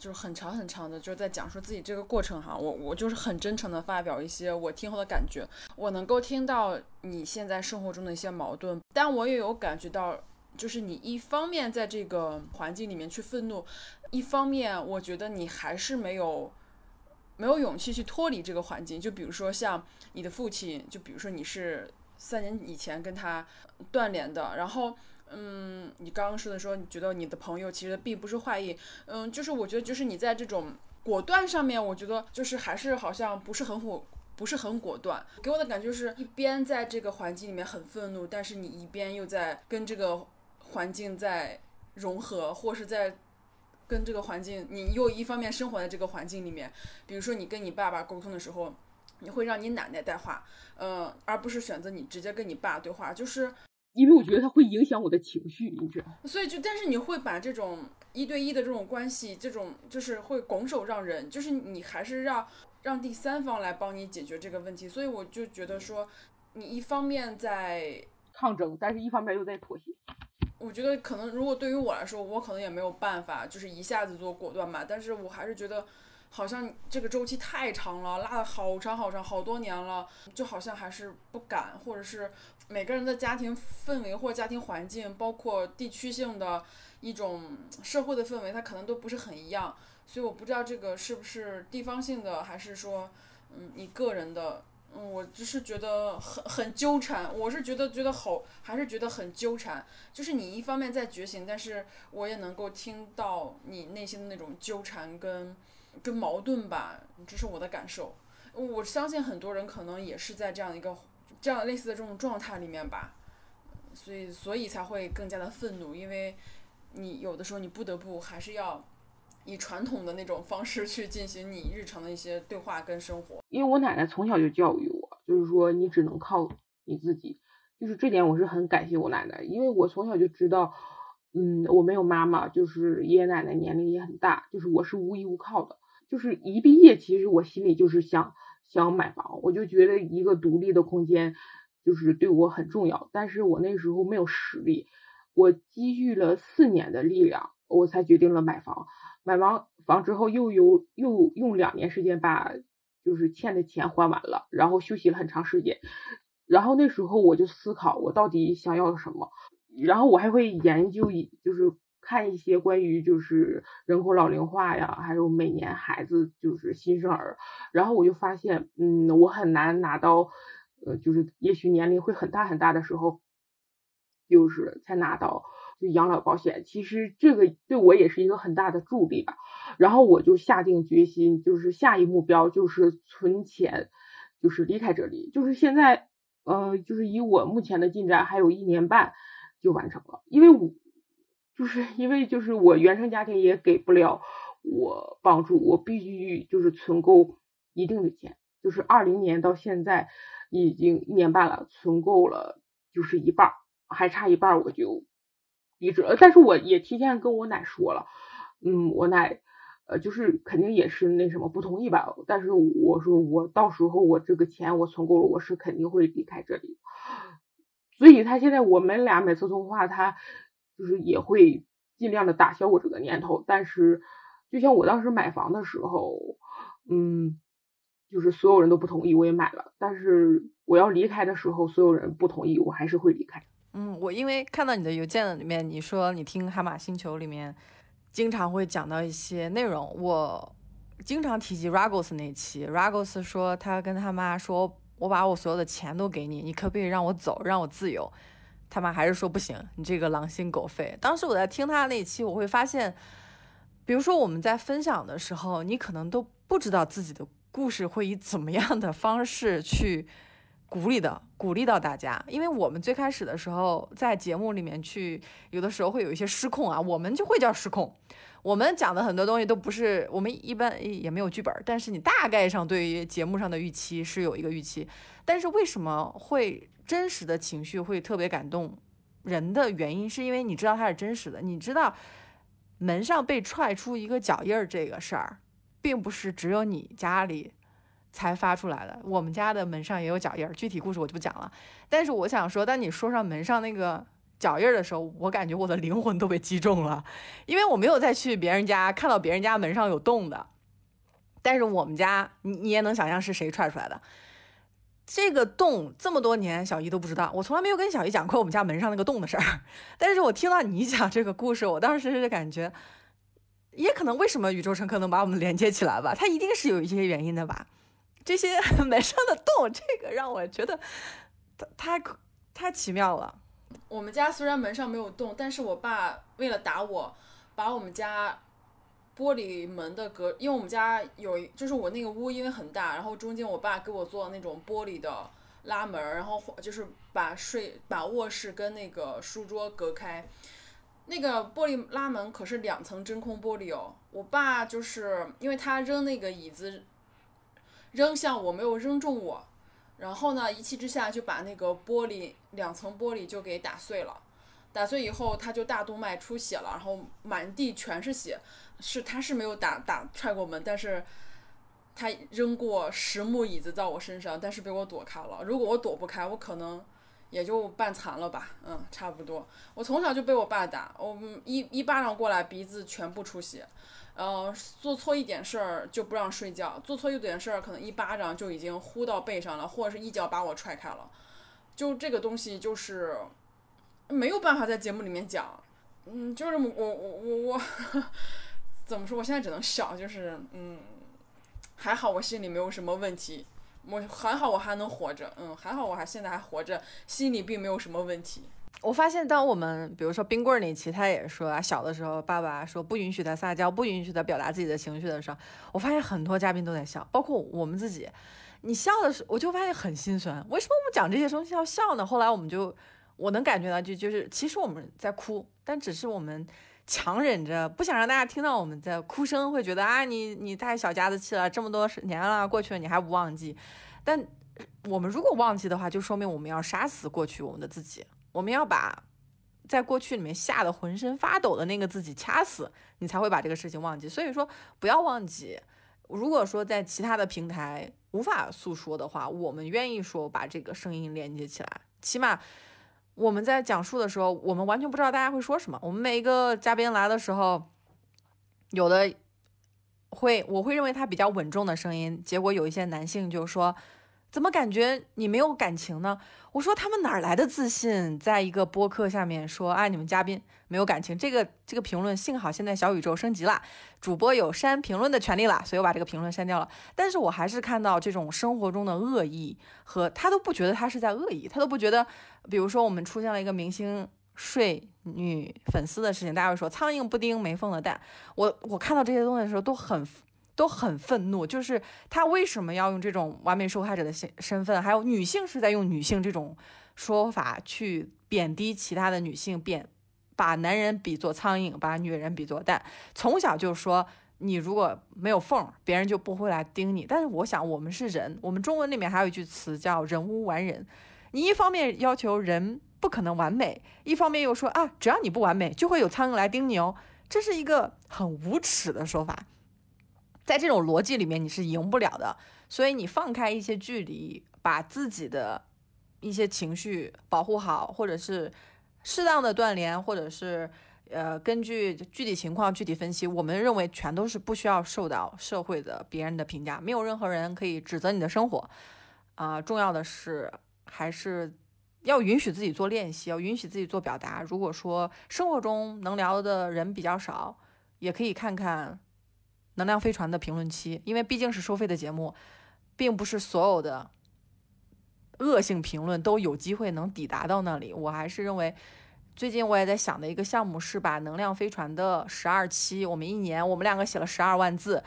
就是很长很长的，就是在讲述自己这个过程哈。我我就是很真诚的发表一些我听后的感觉。我能够听到你现在生活中的一些矛盾，但我也有感觉到，就是你一方面在这个环境里面去愤怒，一方面我觉得你还是没有没有勇气去脱离这个环境。就比如说像你的父亲，就比如说你是三年以前跟他断联的，然后。嗯，你刚刚说的说，你觉得你的朋友其实并不是坏意，嗯，就是我觉得就是你在这种果断上面，我觉得就是还是好像不是很果，不是很果断，给我的感觉就是一边在这个环境里面很愤怒，但是你一边又在跟这个环境在融合，或是在跟这个环境，你又一方面生活在这个环境里面，比如说你跟你爸爸沟通的时候，你会让你奶奶带话，嗯，而不是选择你直接跟你爸对话，就是。因为我觉得它会影响我的情绪，你知道。所以就，但是你会把这种一对一的这种关系，这种就是会拱手让人，就是你还是让让第三方来帮你解决这个问题。所以我就觉得说，你一方面在抗争，但是一方面又在妥协。我觉得可能如果对于我来说，我可能也没有办法，就是一下子做果断吧。但是我还是觉得。好像这个周期太长了，拉了好长好长，好多年了，就好像还是不敢，或者是每个人的家庭氛围或家庭环境，包括地区性的一种社会的氛围，它可能都不是很一样，所以我不知道这个是不是地方性的，还是说，嗯，你个人的，嗯，我就是觉得很很纠缠，我是觉得觉得好，还是觉得很纠缠，就是你一方面在觉醒，但是我也能够听到你内心的那种纠缠跟。跟矛盾吧，这是我的感受。我相信很多人可能也是在这样一个这样类似的这种状态里面吧，所以所以才会更加的愤怒，因为你有的时候你不得不还是要以传统的那种方式去进行你日常的一些对话跟生活。因为我奶奶从小就教育我，就是说你只能靠你自己，就是这点我是很感谢我奶奶，因为我从小就知道，嗯，我没有妈妈，就是爷爷奶奶年龄也很大，就是我是无依无靠的。就是一毕业，其实我心里就是想想买房，我就觉得一个独立的空间就是对我很重要。但是我那时候没有实力，我积蓄了四年的力量，我才决定了买房。买完房之后，又有又用两年时间把就是欠的钱还完了，然后休息了很长时间。然后那时候我就思考，我到底想要什么。然后我还会研究，就是看一些关于就是人口老龄化呀，还有每年孩子就是新生儿。然后我就发现，嗯，我很难拿到，呃，就是也许年龄会很大很大的时候，就是才拿到就养老保险。其实这个对我也是一个很大的助力吧。然后我就下定决心，就是下一目标就是存钱，就是离开这里。就是现在，呃，就是以我目前的进展，还有一年半。就完成了，因为我就是因为就是我原生家庭也给不了我帮助，我必须就是存够一定的钱，就是二零年到现在已经一年半了，存够了就是一半，还差一半我就离职了。但是我也提前跟我奶说了，嗯，我奶呃就是肯定也是那什么不同意吧，但是我说我到时候我这个钱我存够了，我是肯定会离开这里。所以他现在我们俩每次通话，他就是也会尽量的打消我这个念头。但是，就像我当时买房的时候，嗯，就是所有人都不同意，我也买了。但是我要离开的时候，所有人不同意，我还是会离开。嗯，我因为看到你的邮件里面，你说你听海马星球里面经常会讲到一些内容，我经常提及 Ragos 那期，Ragos 说他跟他妈说。我把我所有的钱都给你，你可不可以让我走，让我自由？他妈还是说不行，你这个狼心狗肺。当时我在听他那期，我会发现，比如说我们在分享的时候，你可能都不知道自己的故事会以怎么样的方式去鼓励的，鼓励到大家。因为我们最开始的时候在节目里面去，有的时候会有一些失控啊，我们就会叫失控。我们讲的很多东西都不是，我们一般也没有剧本，但是你大概上对于节目上的预期是有一个预期。但是为什么会真实的情绪会特别感动人的原因，是因为你知道它是真实的，你知道门上被踹出一个脚印儿这个事儿，并不是只有你家里才发出来的，我们家的门上也有脚印儿，具体故事我就不讲了。但是我想说，当你说上门上那个。脚印儿的时候，我感觉我的灵魂都被击中了，因为我没有再去别人家看到别人家门上有洞的，但是我们家你你也能想象是谁踹出来的。这个洞这么多年小姨都不知道，我从来没有跟小姨讲过我们家门上那个洞的事儿。但是我听到你讲这个故事，我当时是感觉，也可能为什么宇宙乘客能把我们连接起来吧，它一定是有一些原因的吧。这些 门上的洞，这个让我觉得太太奇妙了。我们家虽然门上没有洞，但是我爸为了打我，把我们家玻璃门的隔，因为我们家有，就是我那个屋因为很大，然后中间我爸给我做那种玻璃的拉门，然后就是把睡把卧室跟那个书桌隔开。那个玻璃拉门可是两层真空玻璃哦。我爸就是因为他扔那个椅子扔向我，没有扔中我。然后呢，一气之下就把那个玻璃两层玻璃就给打碎了，打碎以后他就大动脉出血了，然后满地全是血。是他是没有打打踹过门，但是他扔过实木椅子到我身上，但是被我躲开了。如果我躲不开，我可能也就半残了吧，嗯，差不多。我从小就被我爸打，我一一巴掌过来，鼻子全部出血。呃，做错一点事儿就不让睡觉，做错一点事儿可能一巴掌就已经呼到背上了，或者是一脚把我踹开了。就这个东西就是没有办法在节目里面讲，嗯，就是我我我我怎么说？我现在只能笑，就是嗯，还好我心里没有什么问题，我还好我还能活着，嗯，还好我还现在还活着，心里并没有什么问题。我发现，当我们比如说冰棍那期，他也说啊，小的时候爸爸说不允许他撒娇，不允许他表达自己的情绪的时候，我发现很多嘉宾都在笑，包括我们自己。你笑的时候，我就发现很心酸。为什么我们讲这些东西要笑呢？后来我们就，我能感觉到，就就是其实我们在哭，但只是我们强忍着不想让大家听到我们在哭声，会觉得啊，你你太小家子气了，这么多年了过去了，你还不忘记。但我们如果忘记的话，就说明我们要杀死过去我们的自己。我们要把在过去里面吓得浑身发抖的那个自己掐死，你才会把这个事情忘记。所以说，不要忘记。如果说在其他的平台无法诉说的话，我们愿意说把这个声音连接起来。起码我们在讲述的时候，我们完全不知道大家会说什么。我们每一个嘉宾来的时候，有的会我会认为他比较稳重的声音，结果有一些男性就说。怎么感觉你没有感情呢？我说他们哪来的自信，在一个播客下面说，哎，你们嘉宾没有感情。这个这个评论，幸好现在小宇宙升级了，主播有删评论的权利了，所以我把这个评论删掉了。但是我还是看到这种生活中的恶意，和他都不觉得他是在恶意，他都不觉得，比如说我们出现了一个明星睡女粉丝的事情，大家会说苍蝇不叮没缝的蛋。我我看到这些东西的时候都很。都很愤怒，就是他为什么要用这种完美受害者的身身份？还有女性是在用女性这种说法去贬低其他的女性，贬把男人比作苍蝇，把女人比作蛋。从小就说你如果没有缝，别人就不会来盯你。但是我想，我们是人，我们中文里面还有一句词叫“人无完人”。你一方面要求人不可能完美，一方面又说啊，只要你不完美，就会有苍蝇来叮你哦。这是一个很无耻的说法。在这种逻辑里面，你是赢不了的。所以你放开一些距离，把自己的一些情绪保护好，或者是适当的断联，或者是呃，根据具体情况具体分析。我们认为全都是不需要受到社会的别人的评价，没有任何人可以指责你的生活。啊，重要的是还是要允许自己做练习，要允许自己做表达。如果说生活中能聊的人比较少，也可以看看。能量飞船的评论区，因为毕竟是收费的节目，并不是所有的恶性评论都有机会能抵达到那里。我还是认为，最近我也在想的一个项目是把能量飞船的十二期，我们一年我们两个写了十二万字，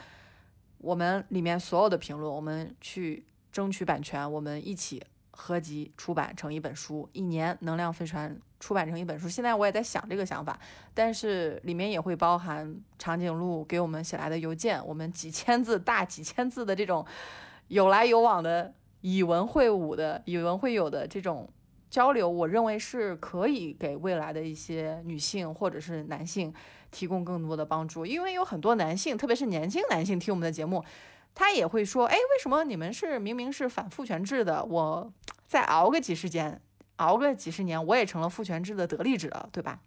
我们里面所有的评论，我们去争取版权，我们一起合集出版成一本书，一年能量飞船。出版成一本书，现在我也在想这个想法，但是里面也会包含长颈鹿给我们写来的邮件，我们几千字大几千字的这种有来有往的以文会武的以文会友的这种交流，我认为是可以给未来的一些女性或者是男性提供更多的帮助，因为有很多男性，特别是年轻男性听我们的节目，他也会说，哎，为什么你们是明明是反父权制的，我再熬个几十年。熬个几十年，我也成了父权制的得力者，对吧？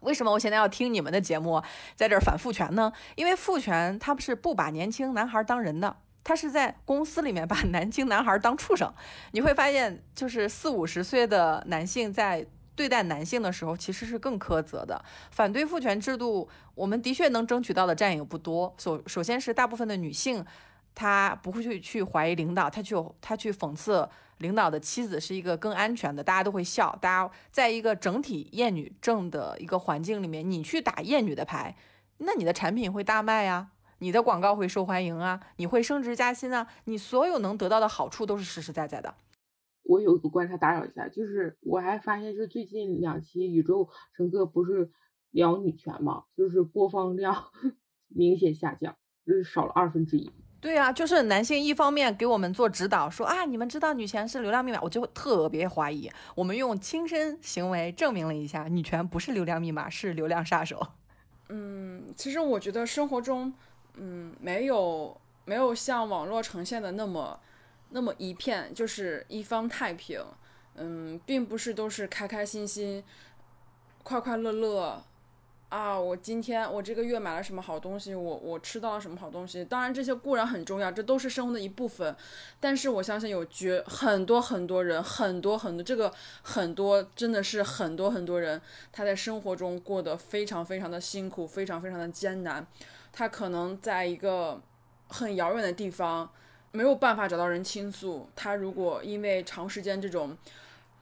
为什么我现在要听你们的节目，在这儿反父权呢？因为父权他不是不把年轻男孩当人的，他是在公司里面把 年轻男孩当畜生。你会发现，就是四五十岁的男性在对待男性的时候，其实是更苛责的。反对父权制度，我们的确能争取到的战友不多。首首先是大部分的女性，她不会去去怀疑领导，她去她去讽刺。领导的妻子是一个更安全的，大家都会笑。大家在一个整体厌女症的一个环境里面，你去打厌女的牌，那你的产品会大卖呀，你的广告会受欢迎啊，你会升职加薪啊，你所有能得到的好处都是实实在在的。我有个观察，打扰一下，就是我还发现是最近两期宇宙乘客不是聊女权嘛，就是播放量 明显下降，就是少了二分之一。对啊，就是男性一方面给我们做指导，说啊，你们知道女权是流量密码，我就特别怀疑。我们用亲身行为证明了一下，女权不是流量密码，是流量杀手。嗯，其实我觉得生活中，嗯，没有没有像网络呈现的那么那么一片就是一方太平。嗯，并不是都是开开心心、快快乐乐。啊，我今天我这个月买了什么好东西？我我吃到了什么好东西？当然这些固然很重要，这都是生活的一部分。但是我相信有绝很多很多人，很多很多这个很多真的是很多很多人，他在生活中过得非常非常的辛苦，非常非常的艰难。他可能在一个很遥远的地方，没有办法找到人倾诉。他如果因为长时间这种。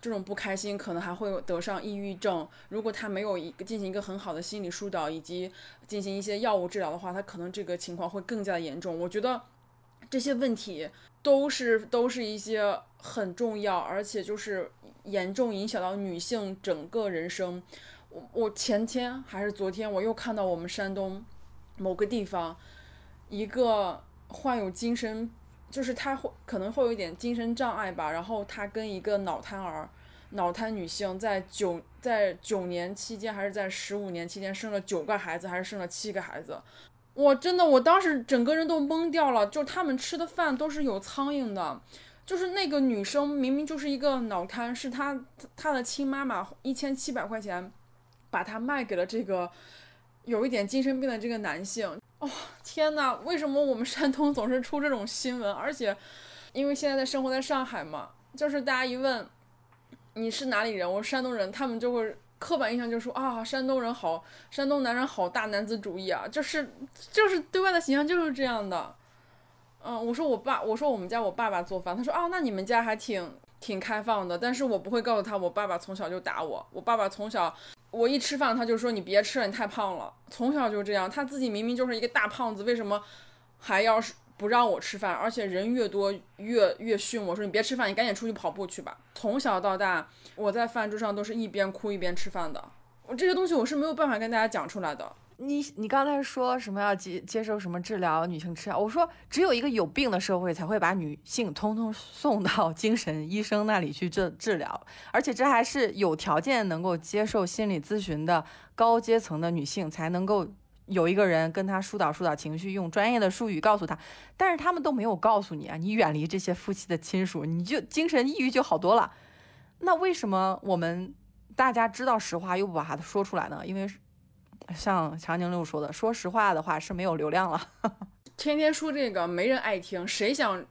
这种不开心可能还会得上抑郁症。如果他没有一个进行一个很好的心理疏导以及进行一些药物治疗的话，他可能这个情况会更加严重。我觉得这些问题都是都是一些很重要，而且就是严重影响到女性整个人生。我我前天还是昨天，我又看到我们山东某个地方一个患有精神。就是她会可能会有一点精神障碍吧，然后她跟一个脑瘫儿、脑瘫女性在九在九年期间还是在十五年期间生了九个孩子，还是生了七个孩子，我真的我当时整个人都懵掉了。就他们吃的饭都是有苍蝇的，就是那个女生明明就是一个脑瘫，是她她的亲妈妈一千七百块钱把她卖给了这个有一点精神病的这个男性。哦，天呐，为什么我们山东总是出这种新闻？而且，因为现在在生活在上海嘛，就是大家一问你是哪里人，我是山东人，他们就会刻板印象就说啊，山东人好，山东男人好大男子主义啊，就是就是对外的形象就是这样的。嗯，我说我爸，我说我们家我爸爸做饭，他说啊，那你们家还挺挺开放的，但是我不会告诉他，我爸爸从小就打我，我爸爸从小。我一吃饭，他就说你别吃了，你太胖了。从小就这样，他自己明明就是一个大胖子，为什么还要是不让我吃饭？而且人越多越越训我说你别吃饭，你赶紧出去跑步去吧。从小到大，我在饭桌上都是一边哭一边吃饭的。我这些东西我是没有办法跟大家讲出来的。你你刚才说什么要接接受什么治疗？女性吃药？我说只有一个有病的社会才会把女性通通送到 精神医生那里去治治疗，而且这还是有条件能够接受心理咨询的高阶层的女性才能够有一个人跟她疏导疏导情绪，用专业的术语告诉她。但是他们都没有告诉你啊，你远离这些夫妻的亲属，你就精神抑郁就好多了。那为什么我们大家知道实话又不把它说出来呢？因为。像长颈鹿说的，说实话的话是没有流量了。天天说这个没人爱听，谁想？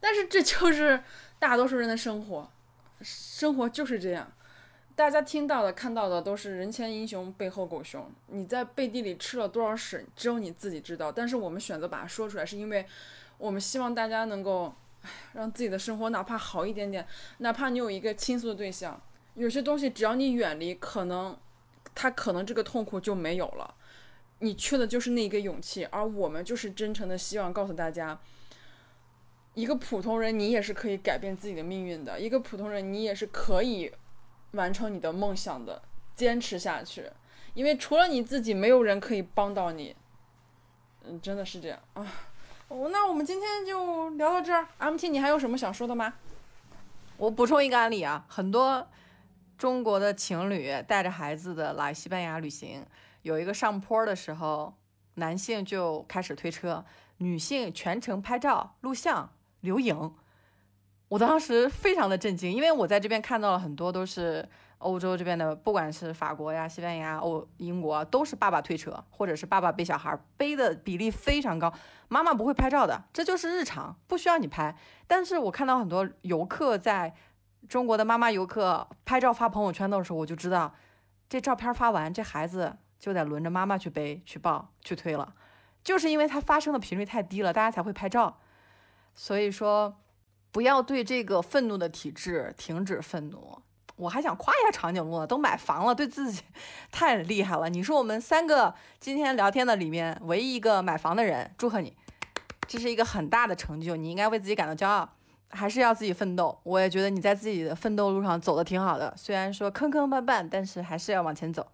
但是这就是大多数人的生活，生活就是这样。大家听到的、看到的都是人前英雄背后狗熊。你在背地里吃了多少屎，只有你自己知道。但是我们选择把它说出来，是因为我们希望大家能够，让自己的生活哪怕好一点点，哪怕你有一个倾诉的对象。有些东西只要你远离，可能。他可能这个痛苦就没有了，你缺的就是那一个勇气，而我们就是真诚的希望告诉大家，一个普通人你也是可以改变自己的命运的，一个普通人你也是可以完成你的梦想的，坚持下去，因为除了你自己，没有人可以帮到你。嗯，真的是这样啊。哦，那我们今天就聊到这儿。MT，你还有什么想说的吗？我补充一个案例啊，很多。中国的情侣带着孩子的来西班牙旅行，有一个上坡的时候，男性就开始推车，女性全程拍照、录像、留影。我当时非常的震惊，因为我在这边看到了很多都是欧洲这边的，不管是法国呀、西班牙、欧、英国，都是爸爸推车，或者是爸爸背小孩，背的比例非常高，妈妈不会拍照的，这就是日常，不需要你拍。但是我看到很多游客在。中国的妈妈游客拍照发朋友圈的时候，我就知道，这照片发完，这孩子就得轮着妈妈去背、去抱、去推了，就是因为它发生的频率太低了，大家才会拍照。所以说，不要对这个愤怒的体质停止愤怒。我还想夸一下长颈鹿呢，都买房了，对自己 太厉害了。你是我们三个今天聊天的里面唯一一个买房的人，祝贺你，这是一个很大的成就，你应该为自己感到骄傲。还是要自己奋斗，我也觉得你在自己的奋斗路上走的挺好的，虽然说坑坑绊绊，但是还是要往前走。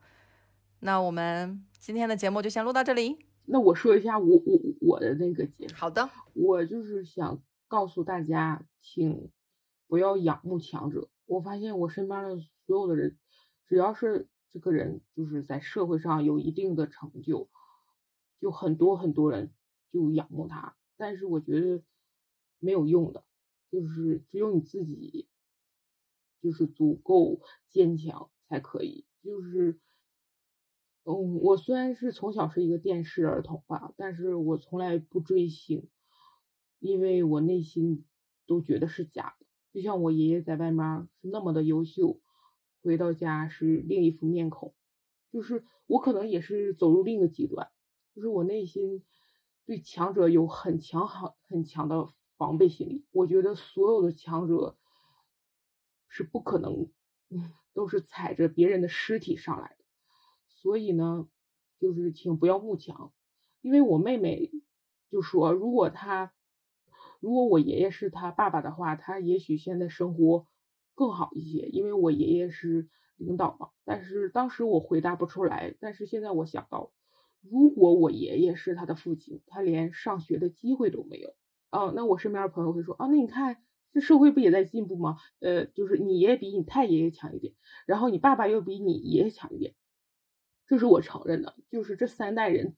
那我们今天的节目就先录到这里。那我说一下我我我的那个节目。好的，我就是想告诉大家，请不要仰慕强者。我发现我身边的所有的人，只要是这个人就是在社会上有一定的成就，就很多很多人就仰慕他，但是我觉得没有用的。就是只有你自己，就是足够坚强才可以。就是，嗯，我虽然是从小是一个电视儿童吧，但是我从来不追星，因为我内心都觉得是假的。就像我爷爷在外面是那么的优秀，回到家是另一副面孔。就是我可能也是走入另一个极端，就是我内心对强者有很强、很很强的。防备心理，我觉得所有的强者是不可能，都是踩着别人的尸体上来的。所以呢，就是请不要慕强，因为我妹妹就说，如果他，如果我爷爷是他爸爸的话，他也许现在生活更好一些，因为我爷爷是领导嘛。但是当时我回答不出来，但是现在我想到，如果我爷爷是他的父亲，他连上学的机会都没有。哦，那我身边的朋友会说啊，那你看这社会不也在进步吗？呃，就是你爷爷比你太爷爷强一点，然后你爸爸又比你爷爷强一点，这是我承认的，就是这三代人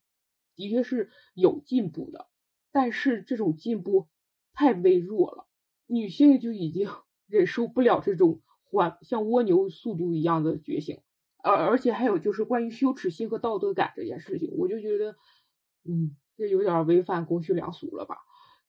的确是有进步的，但是这种进步太微弱了，女性就已经 忍受不了这种缓像蜗牛速度一样的觉醒，而而且还有就是关于羞耻心和道德感这件事情，我就觉得，嗯，这有点违反公序良俗了吧？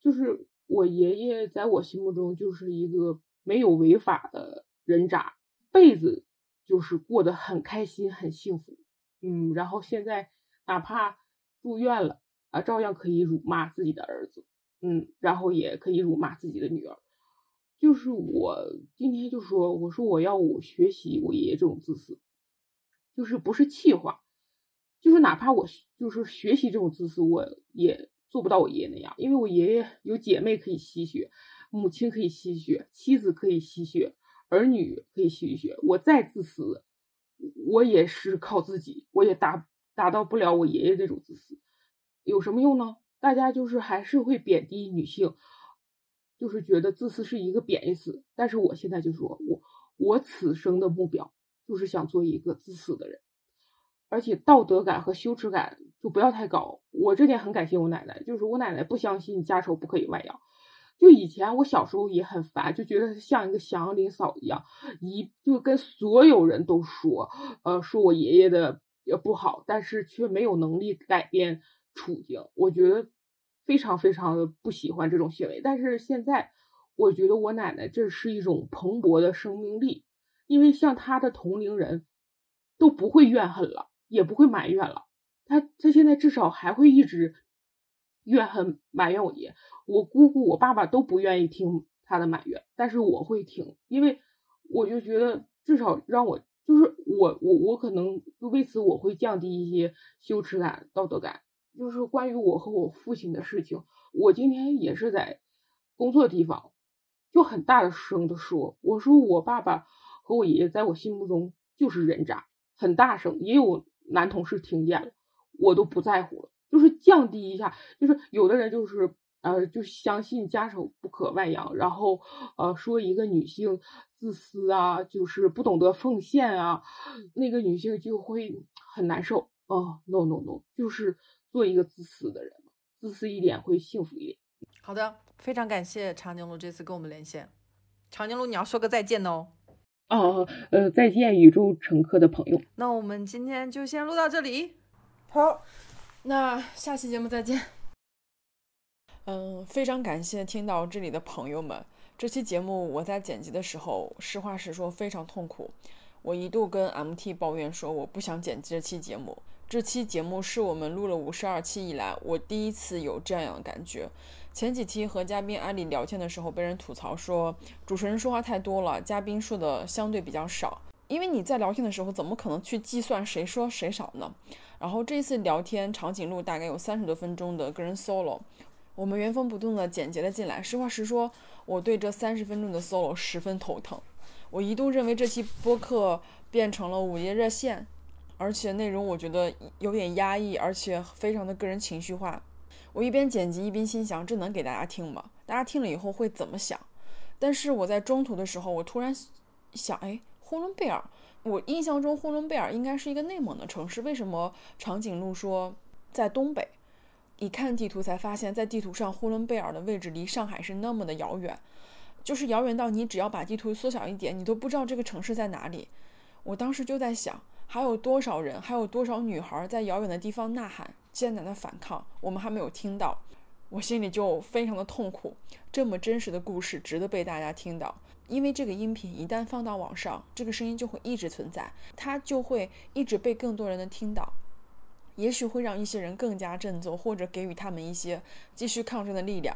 就是我爷爷在我心目中就是一个没有违法的人渣，辈子就是过得很开心很幸福，嗯，然后现在哪怕住院了啊，照样可以辱骂自己的儿子，嗯，然后也可以辱骂自己的女儿。就是我今天就说，我说我要我学习我爷爷这种自私，就是不是气话，就是哪怕我就是学习这种自私，我也做不到我爷爷那样，因为我爷爷有姐妹可以吸血，母亲可以吸血，妻子可以吸血，儿女可以吸血。我再自私，我也是靠自己，我也达达到不了我爷爷这种自私，有什么用呢？大家就是还是会贬低女性。就是觉得自私是一个贬义词，但是我现在就说，我我此生的目标就是想做一个自私的人，而且道德感和羞耻感就不要太高。我这点很感谢我奶奶，就是我奶奶不相信家丑不可以外扬。就以前我小时候也很烦，就觉得像一个祥林嫂一样，一就跟所有人都说，呃，说我爷爷的也不好，但是却没有能力改变处境。我觉得。非常非常的不喜欢这种行为，但是现在我觉得我奶奶这是一种蓬勃的生命力，因为像她的同龄人都不会怨恨了，也不会埋怨了，他他现在至少还会一直怨恨埋怨我爷，我姑姑我爸爸都不愿意听他的埋怨，但是我会听，因为我就觉得至少让我就是我我我可能就为此我会降低一些羞耻感、道德感。就是关于我和我父亲的事情，我今天也是在工作地方，就很大声的说，我说我爸爸和我爷爷在我心目中就是人渣，很大声，也有男同事听见了，我都不在乎了，就是降低一下，就是有的人就是呃，就相信家丑不可外扬，然后呃说一个女性自私啊，就是不懂得奉献啊，那个女性就会很难受哦，no no no，就是。做一个自私的人，自私一点会幸福一点。好的，非常感谢长颈鹿这次跟我们连线。长颈鹿，你要说个再见哦。哦，呃，再见，宇宙乘客的朋友。那我们今天就先录到这里。好，那下期节目再见。嗯，非常感谢听到这里的朋友们。这期节目我在剪辑的时候，实话实说非常痛苦。我一度跟 MT 抱怨说，我不想剪辑这期节目。这期节目是我们录了五十二期以来，我第一次有这样的感觉。前几期和嘉宾阿里聊天的时候，被人吐槽说主持人说话太多了，嘉宾说的相对比较少。因为你在聊天的时候，怎么可能去计算谁说谁少呢？然后这一次聊天长颈鹿大概有三十多分钟的个人 solo，我们原封不动的剪辑了进来。实话实说，我对这三十分钟的 solo 十分头疼。我一度认为这期播客变成了午夜热线。而且内容我觉得有点压抑，而且非常的个人情绪化。我一边剪辑一边心想，这能给大家听吗？大家听了以后会怎么想？但是我在中途的时候，我突然想，哎，呼伦贝尔，我印象中呼伦贝尔应该是一个内蒙的城市，为什么长颈鹿说在东北？一看地图才发现，在地图上呼伦贝尔的位置离上海是那么的遥远，就是遥远到你只要把地图缩小一点，你都不知道这个城市在哪里。我当时就在想。还有多少人，还有多少女孩在遥远的地方呐喊、艰难的反抗？我们还没有听到，我心里就非常的痛苦。这么真实的故事值得被大家听到，因为这个音频一旦放到网上，这个声音就会一直存在，它就会一直被更多人的听到，也许会让一些人更加振作，或者给予他们一些继续抗争的力量。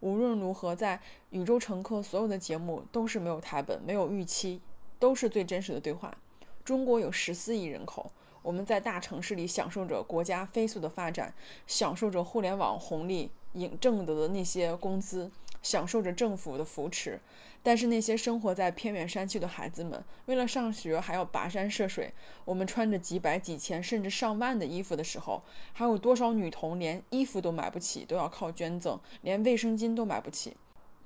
无论如何，在宇宙乘客所有的节目都是没有台本、没有预期，都是最真实的对话。中国有十四亿人口，我们在大城市里享受着国家飞速的发展，享受着互联网红利引挣得的那些工资，享受着政府的扶持。但是那些生活在偏远山区的孩子们，为了上学还要跋山涉水。我们穿着几百、几千甚至上万的衣服的时候，还有多少女童连衣服都买不起，都要靠捐赠，连卫生巾都买不起？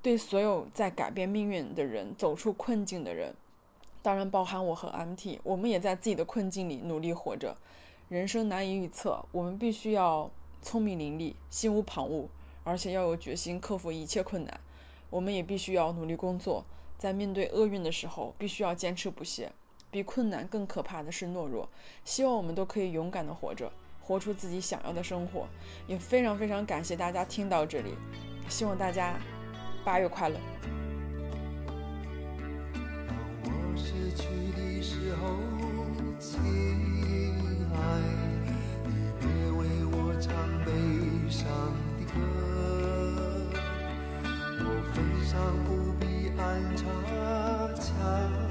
对所有在改变命运的人，走出困境的人。当然包含我和 MT，我们也在自己的困境里努力活着。人生难以预测，我们必须要聪明伶俐、心无旁骛，而且要有决心克服一切困难。我们也必须要努力工作，在面对厄运的时候，必须要坚持不懈。比困难更可怕的是懦弱。希望我们都可以勇敢地活着。活出自己想要的生活。也非常非常感谢大家听到这里，希望大家八月快乐。当我失去的时候，亲爱，你别为我唱悲伤。我焚上无比安插蔷